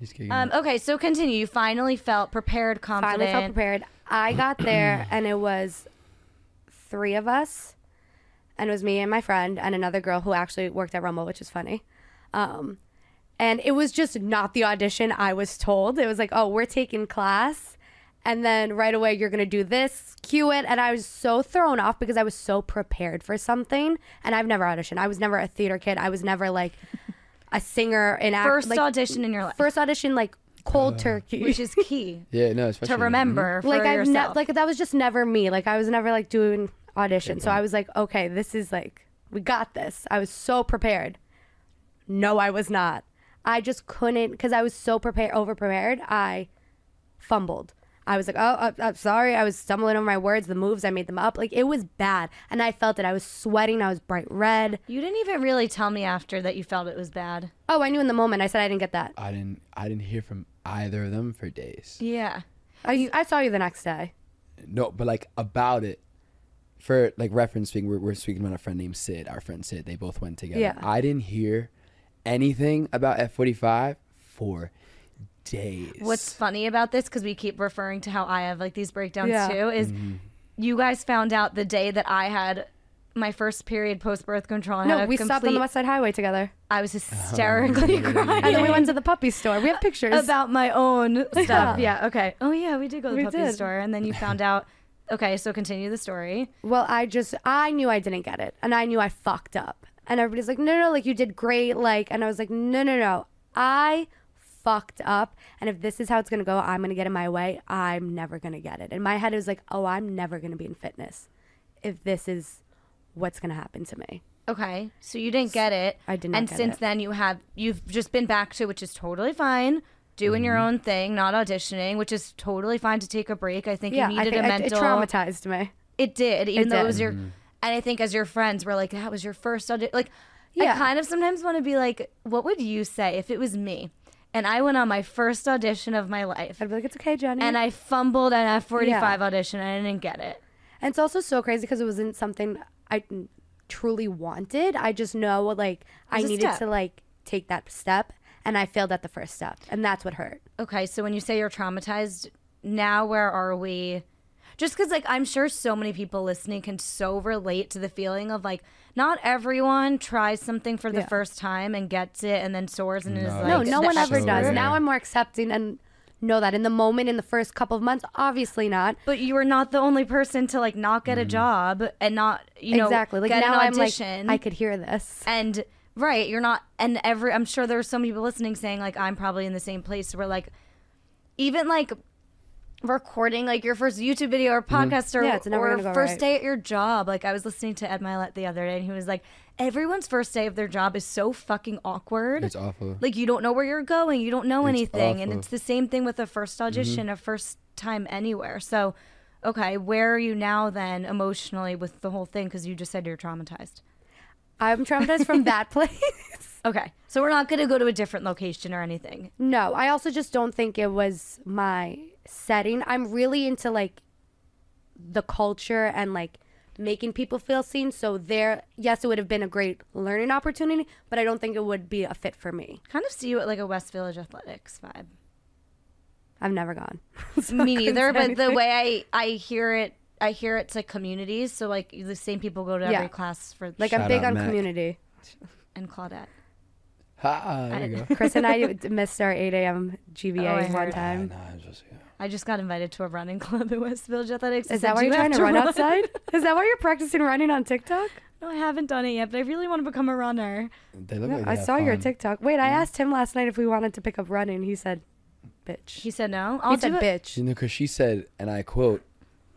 He's kicking Um, it. okay, so continue. You finally felt prepared, confident. Finally felt prepared. I got there and it was three of us, and it was me and my friend and another girl who actually worked at Rumble, which is funny. Um, and it was just not the audition I was told. It was like, oh, we're taking class. And then right away, you're going to do this, cue it. And I was so thrown off because I was so prepared for something. And I've never auditioned. I was never a theater kid. I was never like a singer in act. First like, audition in your life, First audition, like cold turkey. which is key yeah, no, especially to remember for like I've yourself. ne- like that was just never me. Like I was never like doing audition. So I was like, okay, this is like we got this. I was so prepared. No, I was not. I just couldn't because I was so prepared, over prepared. I fumbled. I was like, oh, uh, I'm sorry. I was stumbling over my words, the moves. I made them up. Like it was bad, and I felt it. I was sweating. I was bright red. you didn't even really tell me after that you felt it was bad. Oh, I knew in the moment. I said I didn't get that. I didn't I didn't hear from either of them for days. Yeah. I, I saw you the next day. No, but like about it. For like referencing, we're, we're speaking about a friend named Sid. Our friend Sid. They both went together. Yeah. I didn't hear anything about F45 for days. What's funny about this, because we keep referring to how I have like these breakdowns Yeah. too, is Mm-hmm. you guys found out the day that I had my first period post birth control. No, had a we stopped on the West Side Highway together, I was hysterically crying. and then we went to the puppy store. We have pictures. about my own stuff. Yeah. Okay. Oh yeah, we did go to the We puppy did. store, and then you found out. Okay, so continue the story. Well, I just I knew I didn't get it, and I knew I fucked up. And everybody's like, "No, no, no, like you did great." Like, and I was like, "No, no, no, I fucked up. And if this is how it's gonna go, I'm gonna get in my way. I'm never gonna get it." In my head, it was like, "Oh, I'm never gonna be in fitness if this is what's gonna happen to me." Okay, so you didn't get it. I did not And get since it. then, you have you've just been back to, which is totally fine. Doing your Mm-hmm. own thing, not auditioning, which is totally fine to take a break. I think Yeah, you I needed think a mental. it traumatized me. It did, even It though it was your. And I think as your friends were like, that was your first audition. Like, I kind of sometimes want to be like, what would you say if it was me? And I went on my first audition of my life I'd be like, it's okay, Jenny. and I fumbled an F45 Yeah. audition and I didn't get it. And it's also so crazy because it wasn't something I truly wanted. I just know like I needed step. to like take that step, and I failed at the first step, and that's what hurt. Okay, so when you say you're traumatized, now where are we? Just because, like, I'm sure so many people listening can so relate to the feeling of like, not everyone tries something for the Yeah. first time and gets it and then soars and is like, No, no one ever does. rare. Now I'm more accepting and know that in the moment, in the first couple of months, obviously not. But you are not the only person to like not get a mm. job and not, you know, exactly. Like get now an I'm like. I could hear this. and right, you're not. And every, I'm sure there's some people listening saying like, I'm probably in the same place where like, even like recording like your first YouTube video or mm-hmm. podcast or, Yeah, it's never or go first right. day at your job. Like I was listening to Ed Mylett the other day and he was like, everyone's first day of their job is so fucking awkward. It's awful. Like you don't know where you're going, you don't know It's anything, and it's the same thing with a first mm-hmm. audition, a first time anywhere. So, okay, where are you now then emotionally with the whole thing? Because you just said you're traumatized. I'm traumatized from that place. Okay, so we're not gonna go to a different location or anything. No, I also just don't think it was my setting. I'm really into like the culture and like making people feel seen. So there, yes, it would have been a great learning opportunity, but I don't think it would be a fit for me. Kind of see you at like a West Village Athletics vibe. I've never gone. So Me neither, say but the way I I hear it, I hear it's like communities. So like the same people go to every Yeah. class for like Shout I'm big on Mac. community. and Claudette. Ha, there you go. Chris and I missed our 8 a.m. GBA I GVA one heard. time. Nah, I'm just, yeah. I just got invited to a running club at West Village Athletics. They Is said, that why you're trying to run outside? Is that why you're practicing running on TikTok? No, I haven't done it yet, but I really want to become a runner. They look No, like they I have saw your. TikTok. Wait, I asked him last night if we wanted to pick up running. He said, "Bitch." He said no. I'll he said, it. "Bitch." You know, because she said, and I quote,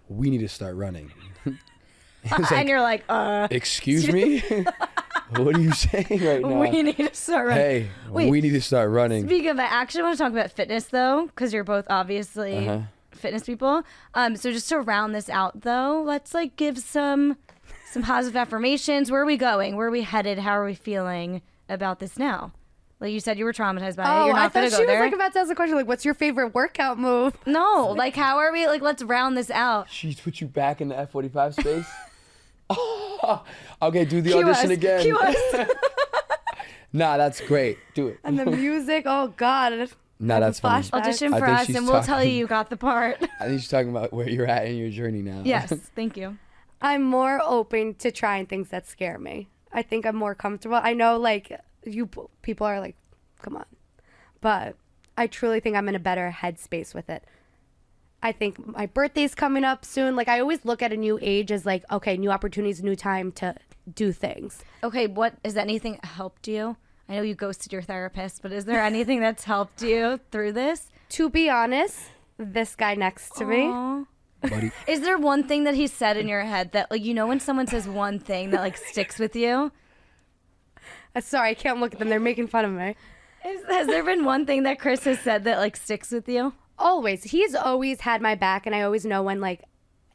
"We need to start running." It's and you're like, uh, Excuse me. What are you saying right now? we need to start running. hey, Wait, we need to start running. Speaking of, I actually want to talk about fitness though, because you're both obviously Uh-huh. fitness people. Um, so just to round this out though, let's like give some some positive affirmations. Where are we going? Where are we headed? How are we feeling about this now? Like you said, you were traumatized by it. Oh, You're I not thought gonna she go was there. like about to ask a question. Like, what's your favorite workout move? no, like how are we? Like let's round this out. She put you back in the F forty five space. okay, do the Cue audition us, again. cue us. nah, that's great. Do it. And the music. Oh God. Nah, that's funny. flashback. Audition I for think us, she's and we'll tell you talking- you got the part. I think she's talking about where you're at in your journey now. yes, thank you. I'm more open to trying things that scare me. I think I'm more comfortable. I know, like you people are like, come on, but I truly think I'm in a better headspace with it. I think my birthday's coming up soon. Like I always look at a new age as like, okay, new opportunities, new time to do things. Okay, what is anything helped you? I know you ghosted your therapist, but is there anything that's helped you through this? To be honest, this guy next to me. Buddy. Is there one thing that he said in your head that, like, you know, when someone says one thing that like sticks with you? Uh, sorry, I can't look at them. They're making fun of me. Is, has there been one thing that Chris has said that like sticks with you? Always. He's always had my back, and I always know when like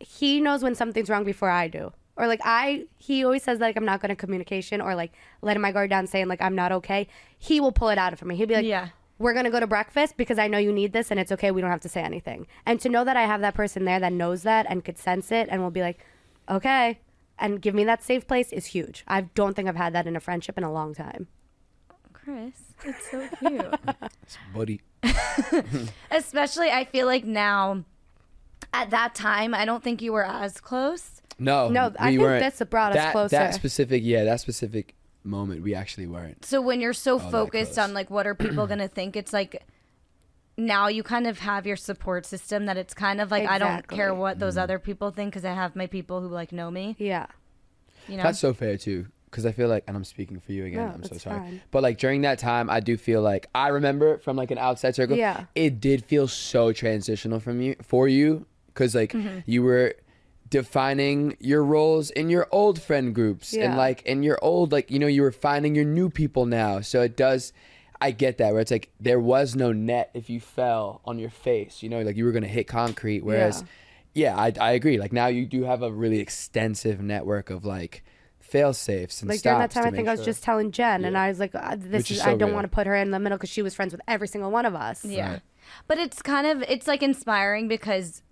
he knows when something's wrong before I do. Or like I, he always says like I'm not good at communication, or like letting my guard down, saying like I'm not okay. He will pull it out of me. He'll be like, Yeah. we're gonna go to breakfast because I know you need this, and it's okay. We don't have to say anything. And to know that I have that person there that knows that and could sense it, and will be like, okay, and give me that safe place is huge. I don't think I've had that in a friendship in a long time. Chris, it's so cute. buddy. Especially, I feel like now, at that time, I don't think you were as close. No, No, I we think weren't. this brought us that, closer. That specific, yeah, that specific moment, we actually weren't. So when you're so focused on like what are people gonna think, it's like now you kind of have your support system that it's kind of like I don't care what those mm-hmm. other people think because I have my people who like know me. Yeah. You know, That's so fair too, because I feel like, and I'm speaking for you again. No, I'm so sorry, fine. but like during that time, I do feel like I remember it from like an outside circle. Yeah. it did feel so transitional from you for you, because like Mm-hmm. you were defining your roles in your old friend groups and like in your old like you know you were finding your new people now. So it does. I get that where it's like there was no net if you fell on your face, you know, like you were gonna hit concrete. Whereas, yeah, I, I agree. Like now you do have a really extensive network of like fail safes and Like during that time, I think make I was just telling Jen, and I was like, uh, "This Which is, is I don't real. want to put her in the middle because she was friends with every single one of us." Yeah. Right. But it's kind of it's like inspiring because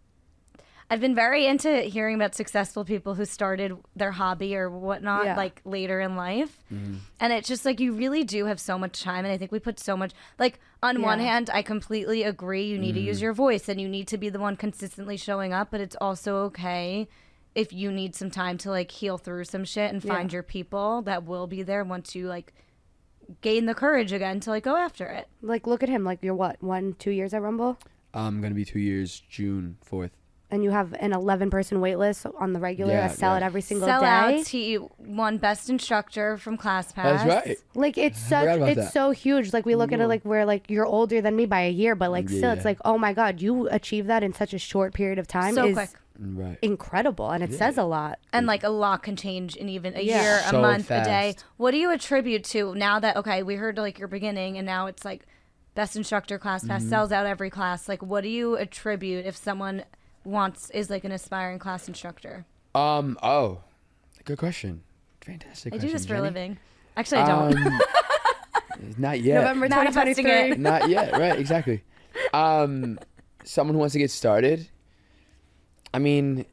I've been very into hearing about successful people who started their hobby or whatnot Yeah. like later in life. Mm-hmm. And it's just like you really do have so much time and I think we put so much like on one hand I completely agree you need to Mm-hmm. use your voice and you need to be the one consistently showing up, but it's also okay if you need some time to like heal through some shit and find Yeah. your people that will be there once you like gain the courage again to like go after it. Like, look at him. Like, you're what one, two years at Rumble, I'm gonna be two years, June fourth. and you have an 11 person wait list on the regular. Yeah, I sell yeah. it every single day. Sellouts. He won best instructor from ClassPass. That's right. Like it's such, it's that. so huge. Like we look at it like we're like you're older than me by a year, but like still, it's like oh my god, you achieved that in such a short period of time. So is quick. Right. incredible, and it says a lot. And like a lot can change in even a Yeah. year, a So month, a day. What do you attribute to now that okay, we heard like your beginning, and now it's like best instructor class pass Mm-hmm. sells out every class. Like, what do you attribute if someone wants is like an aspiring class instructor? Um. Oh, good question. Fantastic. I do this for a living. Actually, I don't. Um, not yet. November 2023. it. Not yet. Right. Exactly. Um, someone who wants to get started. I mean,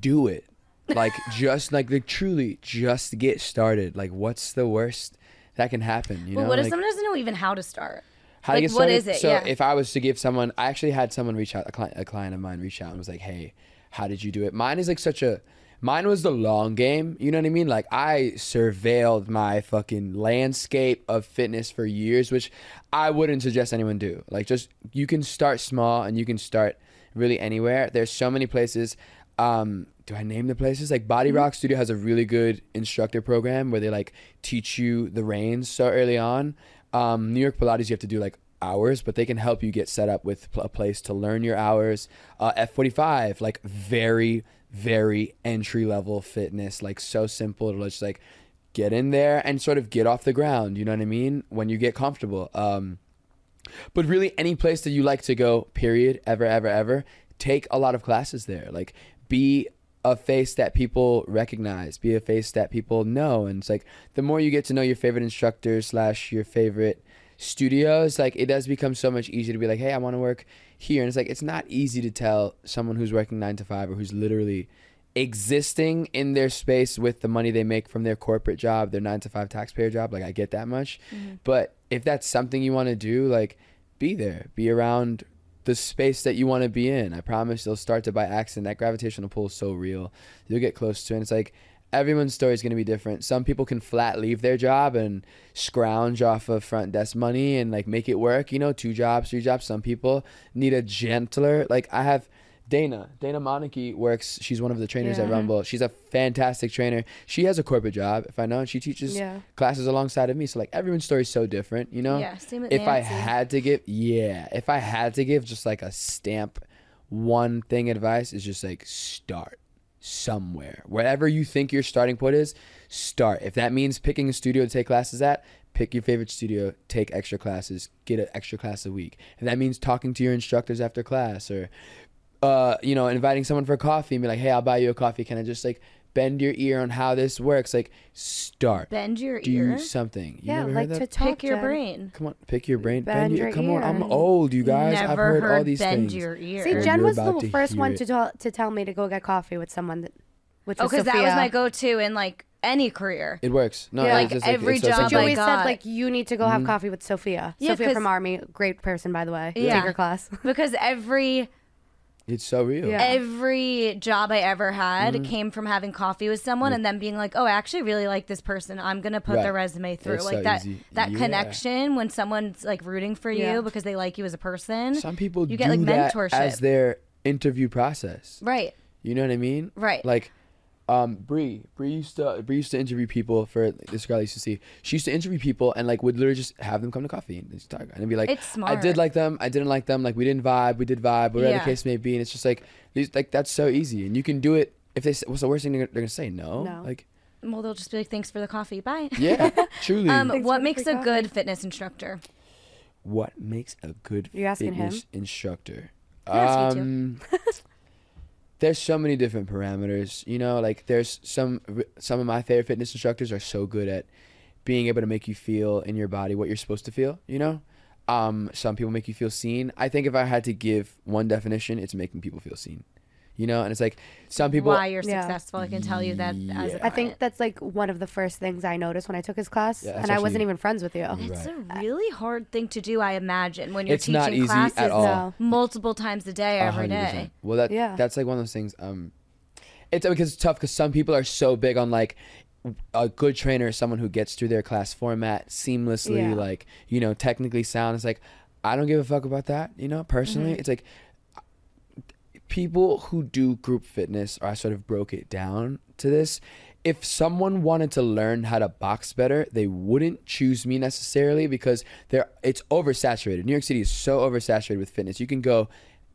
do it. Like just like the truly just get started. Like what's the worst that can happen? You Well, know. what if like, someone doesn't know even how to start? how like, to get started? is it? So Yeah. if I was to give someone, I actually had someone reach out, a client, a client of mine reach out and was like, "Hey, how did you do it?" Mine is like such a, mine was the long game. You know what I mean? Like I surveilled my fucking landscape of fitness for years, which I wouldn't suggest anyone do. Like just you can start small and you can start really anywhere. There's so many places. Um, do I name the places? Like Body Rock Studio has a really good instructor program where they like teach you the reins so early on. Um, New York Pilates, you have to do like hours, but they can help you get set up with a place to learn your hours. Uh, F45, like very, very entry level fitness, like so simple to just like get in there and sort of get off the ground. You know what I mean? When you get comfortable. Um, but really any place that you like to go period ever ever ever take a lot of classes there like be a face that people recognize be a face that people know and it's like the more you get to know your favorite instructors slash your favorite studios like it does become so much easier to be like hey i want to work here and it's like it's not easy to tell someone who's working nine to five or who's literally existing in their space with the money they make from their corporate job, their nine to five taxpayer job. Like I get that much. Mm-hmm. But if that's something you want to do, like be there, be around the space that you want to be in. I promise you'll start to by accident. That gravitational pull is so real. You'll get close to it. And it's like everyone's story is going to be different. Some people can flat leave their job and scrounge off of front desk money and like make it work, you know, two jobs, three jobs. Some people need a gentler, like I have Dana. Dana Monarchy works. She's one of the trainers at Rumble. She's a fantastic trainer. She has a corporate job, if I know, and she teaches Yeah. classes alongside of me. So like everyone's story is so different, you know. Yeah, same with if I had to give, yeah, if I had to give just like a stamp, one thing advice is just like start somewhere. Wherever you think your starting point is, start. If that means picking a studio to take classes at, pick your favorite studio, take extra classes, get an extra class a week. If that means talking to your instructors after class or uh, you know, inviting someone for coffee and be like, "Hey, I'll buy you a coffee. Can I just like bend your ear on how this works?" Like, start. Bend your Do ear. Do something. You yeah, never like heard to that? talk Pick your Jen. brain. Come on, pick your brain. Bend Bend, your. your Come on, I'm old, you guys. Never I've heard, all these bend things. your ear. See, Jen was the first one to tell to tell me to go get coffee with someone, that, which oh, because that was my go-to in like any career. It works. No, Yeah. Like, just every it's so job But you always said like you need to go Mm-hmm. have coffee with Sofia. Yeah, Sofia 'cause- from Army, great person by the way. Yeah. Take her class. because every It's so real. Yeah. every job I ever had Mm-hmm. came from having coffee with someone and then being like, "Oh, I actually really like this person. I'm gonna put their resume through." It's like so that easy. that Yeah. connection when someone's like rooting for you Yeah. because they like you as a person. Some people you do get like that mentorship. as their interview process. right. You know what I mean? Right. Like, um, Bree, Bree used to Bree used to interview people for this girl I used to see. She used to interview people and like would literally just have them come to coffee and just talk and it'd be like, It's smart. I did like them, I didn't like them, like we didn't vibe, we did vibe, whatever Yeah. the case may be, and it's just like these like that's so easy and you can do it. If they, s- what's the worst thing they're, they're gonna say? No. No. Like, Well, they'll just be like, "Thanks for the coffee. Bye." yeah, truly. Um, what makes a coffee. good fitness instructor? what makes a good You're asking him? fitness instructor? I'm asking Um, there's so many different parameters. You know, like there's some some of my favorite fitness instructors are so good at being able to make you feel in your body what you're supposed to feel. You know, um, some people make you feel seen. I think if I had to give one definition, it's making people feel seen. You know, and it's like some people. Why you're Yeah. successful. I can tell you that Yeah. I client. think that's like one of the first things I noticed when I took his class, Yeah, and that's I wasn't even friends with you. It's Right. a really hard thing to do, I imagine, when you're It's teaching not easy classes at all. No. multiple times a day, A every hundred day. Well, that Yeah. that's like one of those things. Um, it's because it's tough because some people are so big on like a good trainer is someone who gets through their class format seamlessly, Yeah. like you know, technically sound. It's like I don't give a fuck about that. You know, personally, Mm-hmm. it's like people who do group fitness. Or I sort of broke it down to this. If someone wanted to learn how to box better, they wouldn't choose me necessarily because they're it's oversaturated. New York City is so oversaturated with fitness. You can go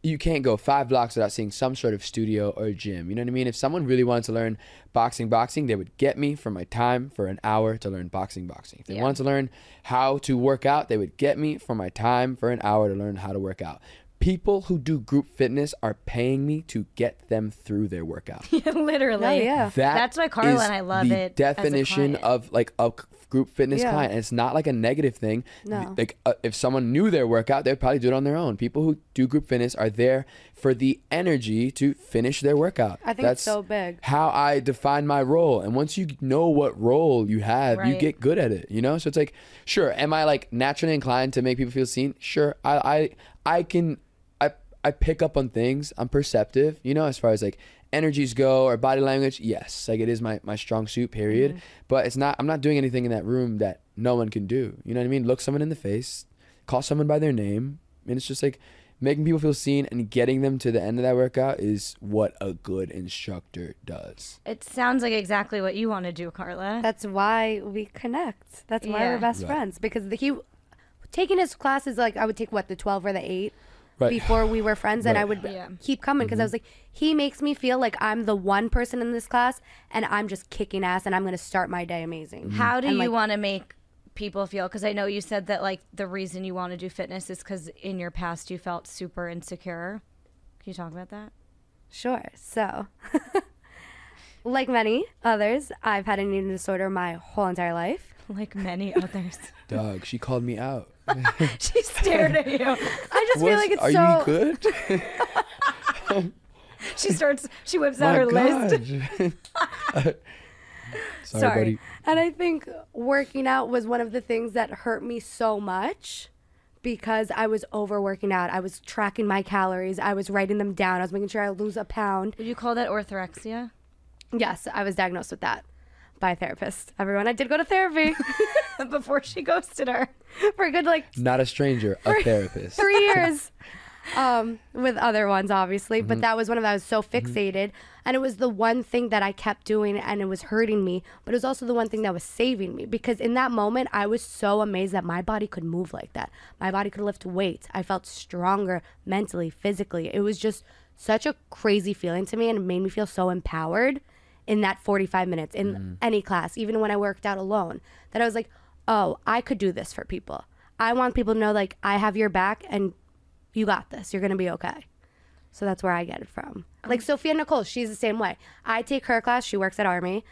you can't go five blocks without seeing some sort of studio or gym. You know what I mean? If someone really wanted to learn boxing, boxing, they would get me for my time for an hour to learn boxing, boxing. If they wanted to learn how to work out, they would get me for my time for an hour to learn how to work out. People who do group fitness are paying me to get them through their workout. Literally. Oh, yeah. That That's why Karla and I love the it as a Definition of like a group fitness Yeah. client, and it's not like a negative thing. No. Like uh, if someone knew their workout, they'd probably do it on their own. People who do group fitness are there for the energy to finish their workout. I think it's so big. How I define my role, and once you know what role you have, you Right. get good at it. You know, so it's like, sure, am I like naturally inclined to make people feel seen? Sure, I I I can. I I pick up on things. I'm perceptive, you know, as far as like energies go or body language. Yes, like it is my my strong suit. Period. Mm-hmm. But it's not. I'm not doing anything in that room that no one can do. You know what I mean? Look someone in the face, call someone by their name, and it's just like making people feel seen and getting them to the end of that workout is what a good instructor does. It sounds like exactly what you want to do, Karla. That's why we connect. That's why Yeah. we're best Right. friends because the, he taking his classes like I would take what the twelve or the eight Right. before we were friends, and I would Yeah. keep coming because I mm-hmm. was like, he makes me feel like I'm the one person in this class, and I'm just kicking ass, and I'm gonna start my day amazing. Mm-hmm. How do And, you like, want to make people feel? Because I know you said that like the reason you want to do fitness is because in your past you felt super insecure. Can you talk about that? Sure. So, like many others, I've had an eating disorder my whole entire life. Like many others. Doug, she called me out. she stared at you. I just feel like it's are so. you good? She starts. She whips out My her list. God. Sorry, Sorry. buddy. And I think working out was one of the things that hurt me so much because I was overworking out. I was tracking my calories. I was writing them down. I was making sure I lose a pound. Would you call that orthorexia? Yes, I was diagnosed with that by a therapist. Everyone, I did go to therapy Before she ghosted her. for a good like Not a stranger, a therapist. three years. Um, with other ones, obviously, but mm-hmm. that was one of them. I was so mm-hmm. fixated, and it was the one thing that I kept doing, and it was hurting me. But it was also the one thing that was saving me because in that moment, I was so amazed that my body could move like that. My body could lift weights. I felt stronger mentally, physically. It was just such a crazy feeling to me, and it made me feel so empowered in that 45 minutes in mm-hmm. any class, even when I worked out alone. That I was like, oh, I could do this for people. I want people to know, like, I have your back and you got this. You're going to be okay. So that's where I get it from. Like Sofia Nicole, she's the same way. I take her class. She works at Army.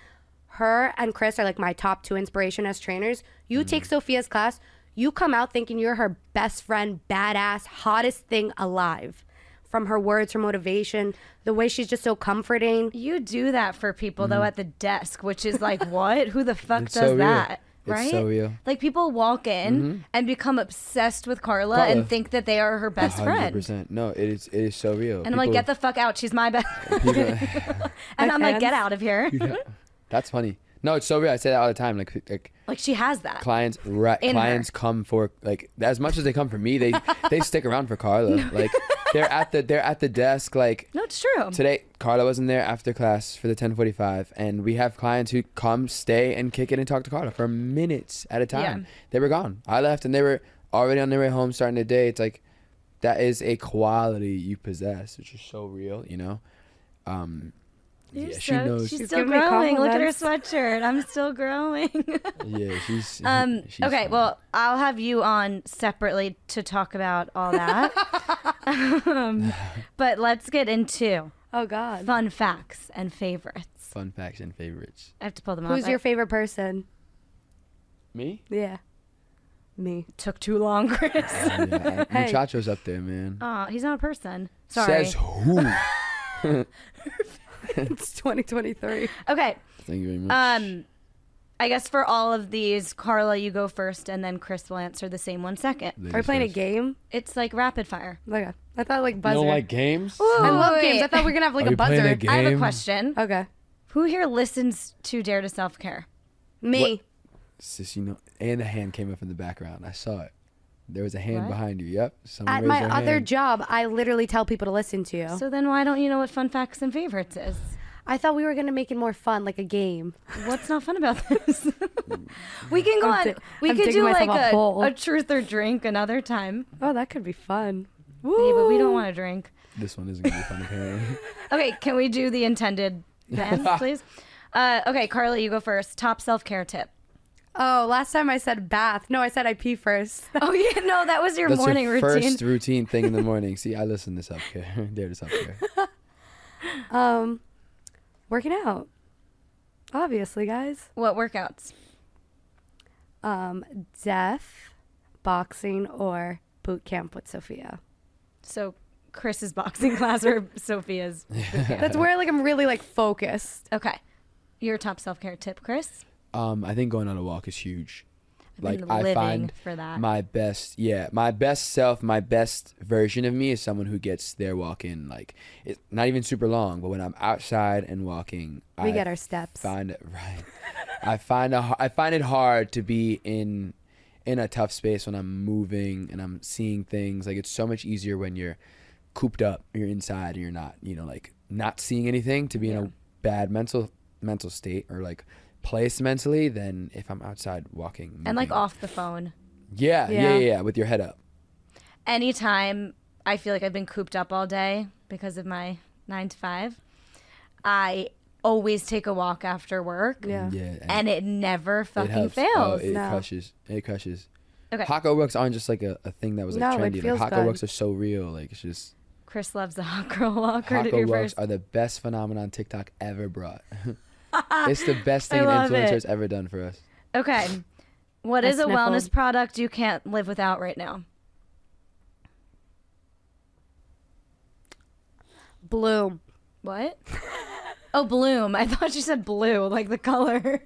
Her and Chris are like my top two inspiration as trainers. You mm-hmm. take Sofia's class, you come out thinking you're her best friend, badass, hottest thing alive. From her words, her motivation, the way she's just so comforting. You do that for people though mm-hmm. at the desk, which is like, what? Who the fuck It's does so real. That? It's Right? so real. Like people walk in mm-hmm. and become obsessed with Karla, Karla. and think that they are her best friend. 100%. No, it is it is so real. And I'm like, get the fuck out. She's my best. and I'm like, get out of here. That's funny. No, it's so real. I say that all the time. Like like Like she has that. clients right, In clients her. come for like as much as they come for me, they they stick around for Karla. Like they're at the they're at the desk like No, it's true. Today, Karla wasn't there after class for the 1045, and we have clients who come, stay, and kick it and talk to Karla for minutes at a time. Yeah. They were gone. I left, and they were already on their way home, starting the day. It's like that is a quality you possess, which is so real, you know. Um, You're yeah, she knows. She's She's still growing. Look at her sweatshirt. I'm still growing. yeah, she's. Um, she's okay, fun. well, I'll have you on separately to talk about all that. um, but let's get into Oh God. fun facts and favorites. Fun facts and favorites. I have to pull them up. Who's I- your favorite person? Me? Yeah. Me. took too long, Chris. Yeah, Hey. Muchacho's up there, man. oh, he's not a person. Sorry. Says who? It's 2023. okay. Thank you very much. Um, I guess for all of these, Karla, you go first, and then Chris will answer the same one second. Ladies Are we playing a game? It's like rapid fire. Okay. I thought like You buzzer. don't like games? I love Wait. games. I thought we were gonna have like Are a we playing buzzer. a game? I have a question. Okay. Who here listens to Dare to Self Care? Me. Sis, you know, and a hand came up in the background. I saw it. There was a hand What? behind you. Yep. Someone At raised my their other hand. job, I literally tell people to listen to you. So then why don't you know what fun facts and favorites is? I thought we were gonna make it more fun, like a game. What's not fun about this? we can go I'm on. di- we I'm could digging do like a a, hole. a truth or drink another time. Oh, that could be fun. Yeah, but we don't want to drink. This one isn't gonna be fun apparently. Okay, can we do the intended then, please? Uh, okay, Karla, you go first. Top self care tip. Oh, last time I said bath. No, I said I pee first. Oh yeah, no, that was your That's morning your routine. first routine thing in the morning. See, I listen to self care. Dare to self care. Um, working out. Obviously, guys. What workouts? Um, deaf, boxing, or boot camp with Sofia. So Chris's boxing class or Sofia's? That's where like I'm really like focused. Okay, your top self care tip, Chris. Um, I think going on a walk is huge. Like I find for that. my best, yeah, my best self, my best version of me is someone who gets their walk in like it's not even super long, but when I'm outside and walking, We I get our steps. Find it right. I find a, I find it hard to be in in a tough space when I'm moving and I'm seeing things. Like it's so much easier when you're cooped up, you're inside, and you're not, you know, like not seeing anything to be in a bad mental mental state or like place mentally than if I'm outside walking and like off the phone. Yeah, yeah, Yeah. yeah, yeah, with your head up. Anytime I feel like I've been cooped up all day because of my nine to five, I always take a walk after work. Yeah. Yeah, And it never fucking oh, helps. fails. Oh, it No. crushes. It crushes. Okay. hot girl walks aren't just like a, a thing that was like No, it trendy. feels Like, Hako good. rucks are so real. Like it's just Chris loves the hot girl walk. Heard it Hako here rucks first. are the best phenomenon TikTok ever brought. it's the best thing an love it. influencer's ever done for us. Okay. What I is a wellness product you can't live without right now? Bloom. What? oh, bloom. I thought you said blue, like the color.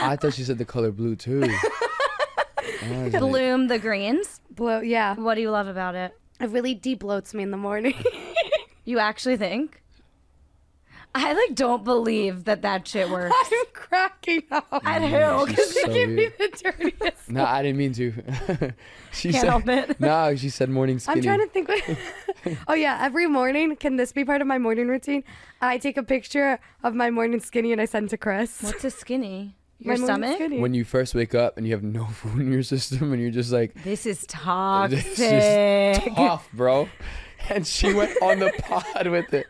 I thought you said the color blue too. I was like, bloom the greens. Blow. Yeah. What do you love about it? It really deep bloats me in the morning. You actually think? I like don't believe that that shit works. I'm cracking up. at Yeah, do. she's so Give me the dirtiest. No, I didn't mean to. she Can't said, help it. No, she said morning skinny. I'm trying to think. What, oh yeah, every morning. Can this be part of my morning routine? I take a picture of my morning skinny and I send it to Chris. What's a skinny? My Your morning stomach? skinny. when you first wake up and you have no food in your system and you're just like, This is toxic. this is tough, bro. And she went on the pod with it.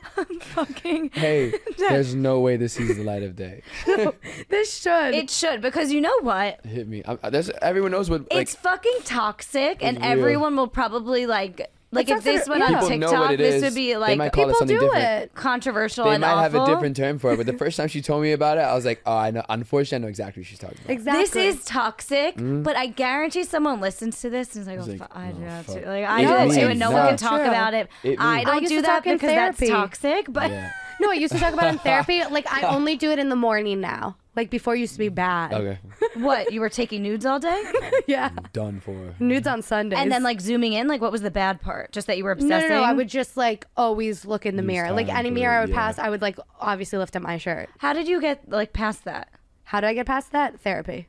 Fucking. Hey, there's no way this sees the light of day. this should. It should because you know what? Hit me. I, I- uh, everyone knows what. Like, it's fucking toxic, and real. everyone will probably like like That's if this went their- on. People know TikTok, it this is. would be They like might call it people something do different. it. controversial they and might have awful. a different term for it, but the first time she told me about it, I was like, oh, I know. Unfortunately, I know exactly what she's talking about. Exactly. This is toxic, mm-hmm. but I guarantee someone listens to this and is like, oh, It's "Oh, like, fuck, I oh, do oh, that fuck. too." Like I It do that means too, and no one that. can talk True. about it. It I means- don't used do to that talk in because that's therapy. toxic. But Yeah. No, I used to talk about it in therapy. Like I only do it in the morning now. Like before used to be bad. Okay. what? You were taking nudes all day, yeah. Done for. Nudes on Sundays. and then like zooming in. Like, what was the bad part? Just that you were no, obsessing. no, no. no, I would just like always look in the Use mirror. Like time any for- mirror I would yeah. pass, I would like obviously lift up my shirt. How did you get like past that? How do I get past that? Therapy.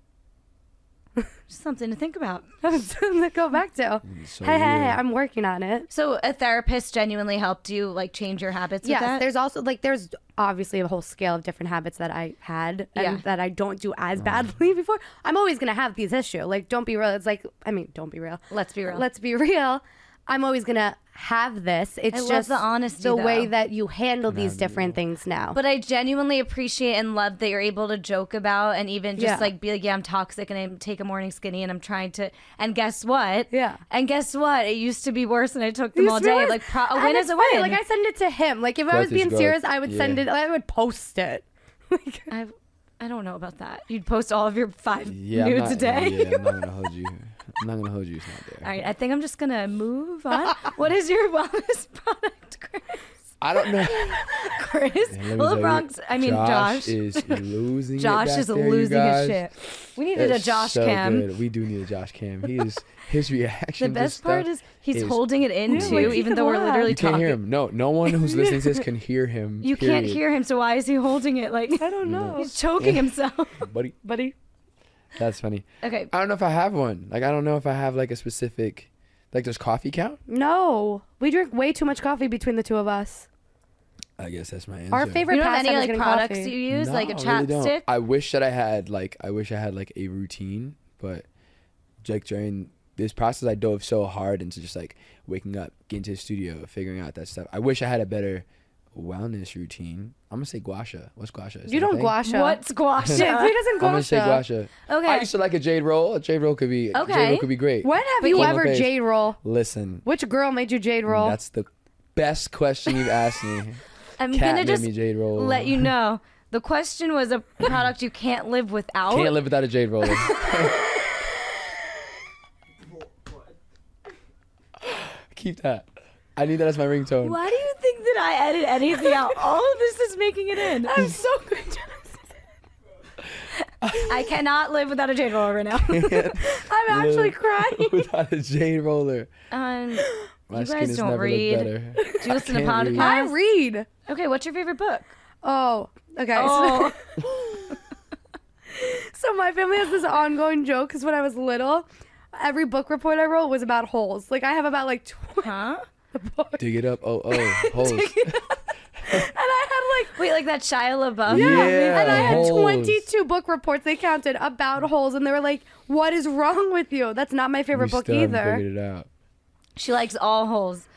Just something to think about. Something to go back to. so hey, hey, hey. I'm working on it. So a therapist genuinely helped you like change your habits. Yeah, there's also like there's obviously a whole scale of different habits that I had and Yeah. that I don't do as badly before. I'm always gonna have these issues. Like, don't be real. It's like I mean, don't be real. Let's be real. Let's be real. I'm always gonna have this. It's I love just the honesty, the way that you handle these different things now. But I genuinely appreciate and love that you're able to joke about and even just Yeah. like be like, yeah, I'm toxic and I take a morning skinny and I'm trying to. And guess what? Yeah. And guess what? It used to be worse and I took them all used to be day. worse. Like pro- a And win it's is a funny, win. Like I send it to him. Like if I Growth was is being growth. serious, I would send Yeah. it. I would post it. Like, I, I don't know about that. You'd post all of your five Yeah, I'm nudes not, a day. Yeah, I'm not gonna hold you. I'm not gonna hold you. It's not there. All right, I think I'm just gonna move on. what is your wellness product, Chris? I don't know. Chris, Man, let me Little tell you, I mean, Josh. is losing. Josh it back is there, you losing his shit. We needed a Josh so cam. good. We do need a Josh cam. He is his reaction. The to best part is he's is holding it in too, like, even though we're wow. literally You can't talking. hear him. No, no one who's listening to this can hear him. You can't hear him, so why is he holding it? Like I don't know, he's choking himself. buddy. buddy. That's funny. okay, I don't know if I have one. Like I don't know if I have like a specific. Like does coffee count? No, we drink way too much coffee between the two of us. I guess that's my answer. Our favorite you don't have any like products coffee. you use, like a No, I really chapstick? I wish that I had like I wish I had like a routine, but like during this process, I dove so hard into just like waking up, getting to the studio, figuring out that stuff. I wish I had a better wellness routine. I'm gonna say guasha. What's guasha? Is You don't guasha. What's squash? Yeah, who doesn't guasha? I'm gonna say guasha? guasha. Okay. I used to like a jade roll. A jade roll could be. okay. Jade roll could be great. When have But you you- ever Okay. jade roll? Listen, Which girl made you jade roll? that's the best question you've asked me. I'm Cat gonna made just me jade roll. let you know. The question was a product you can't live without. Can't live without a jade roll. Keep that. I need that as my ringtone. Why do you think that I edit anything out? All of this is making it in. I'm so good. I cannot live without a jade roller right now. I'm actually crying. without a jade roller. um, My You skin guys has don't never read. looked better. do you listen to can't read. podcasts? I read. Okay, what's your favorite book? Oh, okay. Oh, So my family has this ongoing joke because when I was little, every book report I wrote was about holes. Like I have about like 20 huh? Dig it up. Oh, oh. Holes. And I had like Wait, like that Shia LaBeouf? Yeah. movie? and I had holes. 22 book reports they counted about holes and they were like, "What is wrong with you?" That's not my favorite We book still either. figured it out. She likes all holes.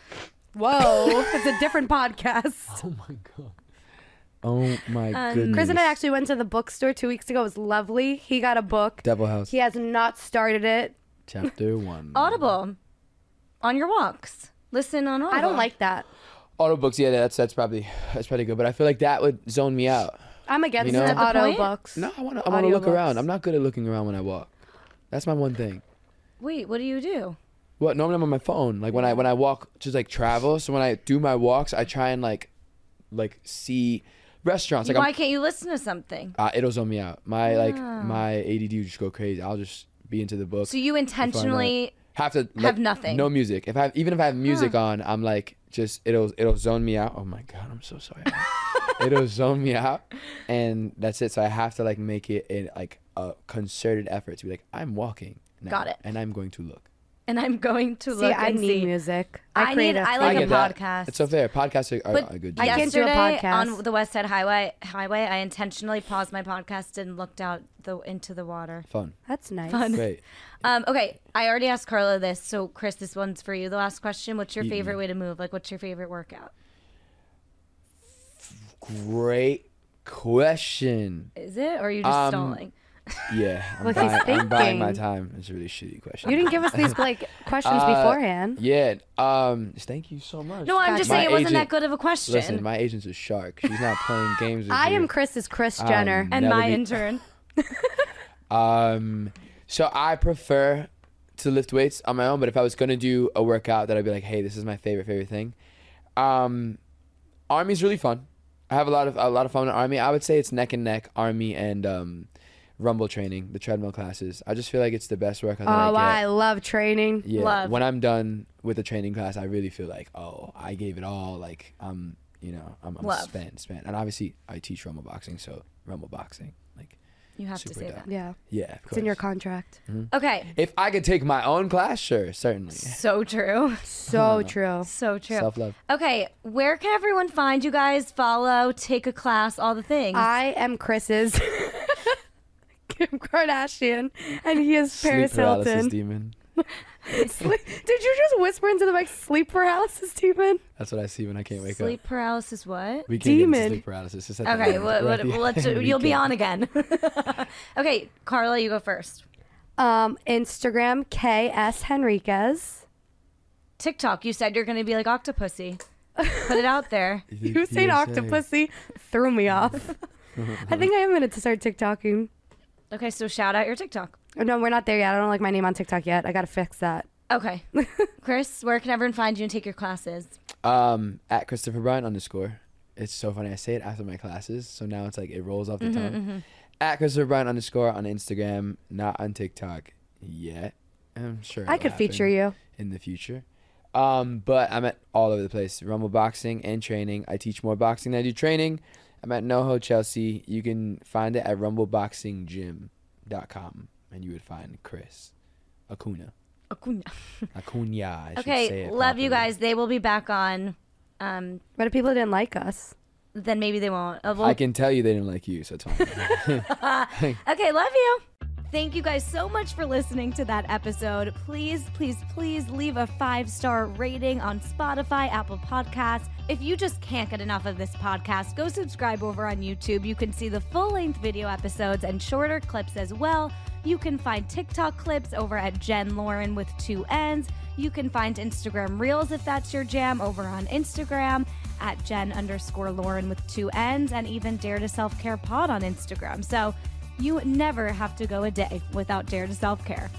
Whoa, it's a different podcast. Oh my god. Oh my Um, goodness. Chris and I actually went to the bookstore 2 weeks ago. It was lovely. He got a book. Devil House. He has not started it. Chapter one. Audible. On your walks. Listen on Audible. I don't like that. Audiobooks. Yeah, that's that's probably that's probably good. But I feel like that would zone me out. I'm against You know? Is that the auto books. No, I want to. I want to look around. I'm not good at looking around when I walk. That's my one thing. Wait, what do you do? Well, normally I'm on my phone. Like when I when I walk, just like travel. So when I do my walks, I try and like, like see restaurants. Like Why I'm, can't you listen to something? uh, it'll zone me out. My like my ADD would just go crazy. I'll just be into the book. So you before I know it. intentionally have to like, have nothing. No music. If I even if I have music on, I'm like just it'll it'll zone me out. Oh my god, I'm so sorry. it'll zone me out, and that's it. So I have to like make it in like a concerted effort to be like I'm walking. Now, Got it. And I'm going to look. And I'm going to See, look I and need see. music. I create need- a I like thing. a that. podcast. It's so fair. Podcasts are, are, But are good. I can't do a yesterday podcast. on the West Side Highway, highway, I intentionally paused my podcast and looked out the into the water. Fun. That's nice. Great. Um, okay, I already asked Carla this, so Chris, this one's for you. The last question: What's your Eat me. favorite way to move? Like, what's your favorite workout? Great question. Is it, or are you just Um, stalling? Yeah, I'm, he's buying, I'm buying my time. It's a really shitty question. You didn't give us these like questions Uh, beforehand. Yeah. Um. Thank you so much. No, I'm just My saying it wasn't agent- that good of a question. Listen, my agent's a shark. She's not playing games with I you. am Chris's Kris Um, Jenner. and my be- intern. Um, so I prefer to lift weights on my own, but if I was gonna do a workout that I'd be like, hey, this is my favorite favorite thing. Um, army's really fun. I have a lot of a lot of fun in army. I would say it's neck and neck, army and um, rumble training, the treadmill classes. I just feel like it's the best workout. oh, I I love training. Yeah, Love. when I'm done with the training class, I really feel like, oh, I gave it all. Like I'm, you know, I'm, I'm spent, spent. And obviously, I teach rumble boxing, so rumble boxing, like, You have to Super say dope. that. Yeah, yeah, of it's in your course. contract. Mm-hmm. Okay, If I could take my own class, sure, certainly. so true, So true. so true. Self love. Okay, where can everyone find you guys? Follow, take a class, all the things. I am Chris's Kim Kardashian, and he is Sleep Paris paralysis Hilton. demon. Sleep- Did you just whisper into the mic sleep paralysis, demon? That's what I see when I can't wake Sleep up. Sleep paralysis. What? We can't get Demon. sleep paralysis. It's at Okay, end. what, We're what, well, let's, end. You'll be on again. okay, Karla, you go first. Um, Instagram KS Henriquez. TikTok, you said you're going to be like Octopussy. Put it out there. You saying octopussy threw me off. I think I am gonna start TikToking. Okay, so shout out your TikTok. Oh, No, we're not there yet. I don't like my name on TikTok yet. I gotta fix that. Okay. Chris, where can everyone find you and take your classes? Um, at Christopher Brian underscore. It's so funny. I say it after my classes, so now it's like it rolls off the Mm-hmm, tongue. At Christopher Brian underscore on Instagram, not on TikTok yet. I'm sure I could feature you. in the future. Um, but I'm at all over the place. Rumble boxing and training. I teach more boxing than I do training. I'm at NoHo Chelsea. You can find it at rumbleboxinggym.com and you would find Chris Acuna. Acuna. Acuna. I should say Okay, it love you guys. They will be back on. Um, But if people didn't like us, then maybe they won't. Uh, well, I can tell you they didn't like you, so it's fine. Okay, love you. Thank you guys so much for listening to that episode. Please, please, please leave a five star rating on Spotify, Apple Podcasts. If you just can't get enough of this podcast, go subscribe over on YouTube. You can see the full length video episodes and shorter clips as well. You can find TikTok clips over at Jen Lauren with two N's. You can find Instagram Reels if that's your jam over on Instagram at Jen underscore Lauren with two N's and even Dare to Self Care Pod on Instagram. So you never have to go a day without Dare to Self Care.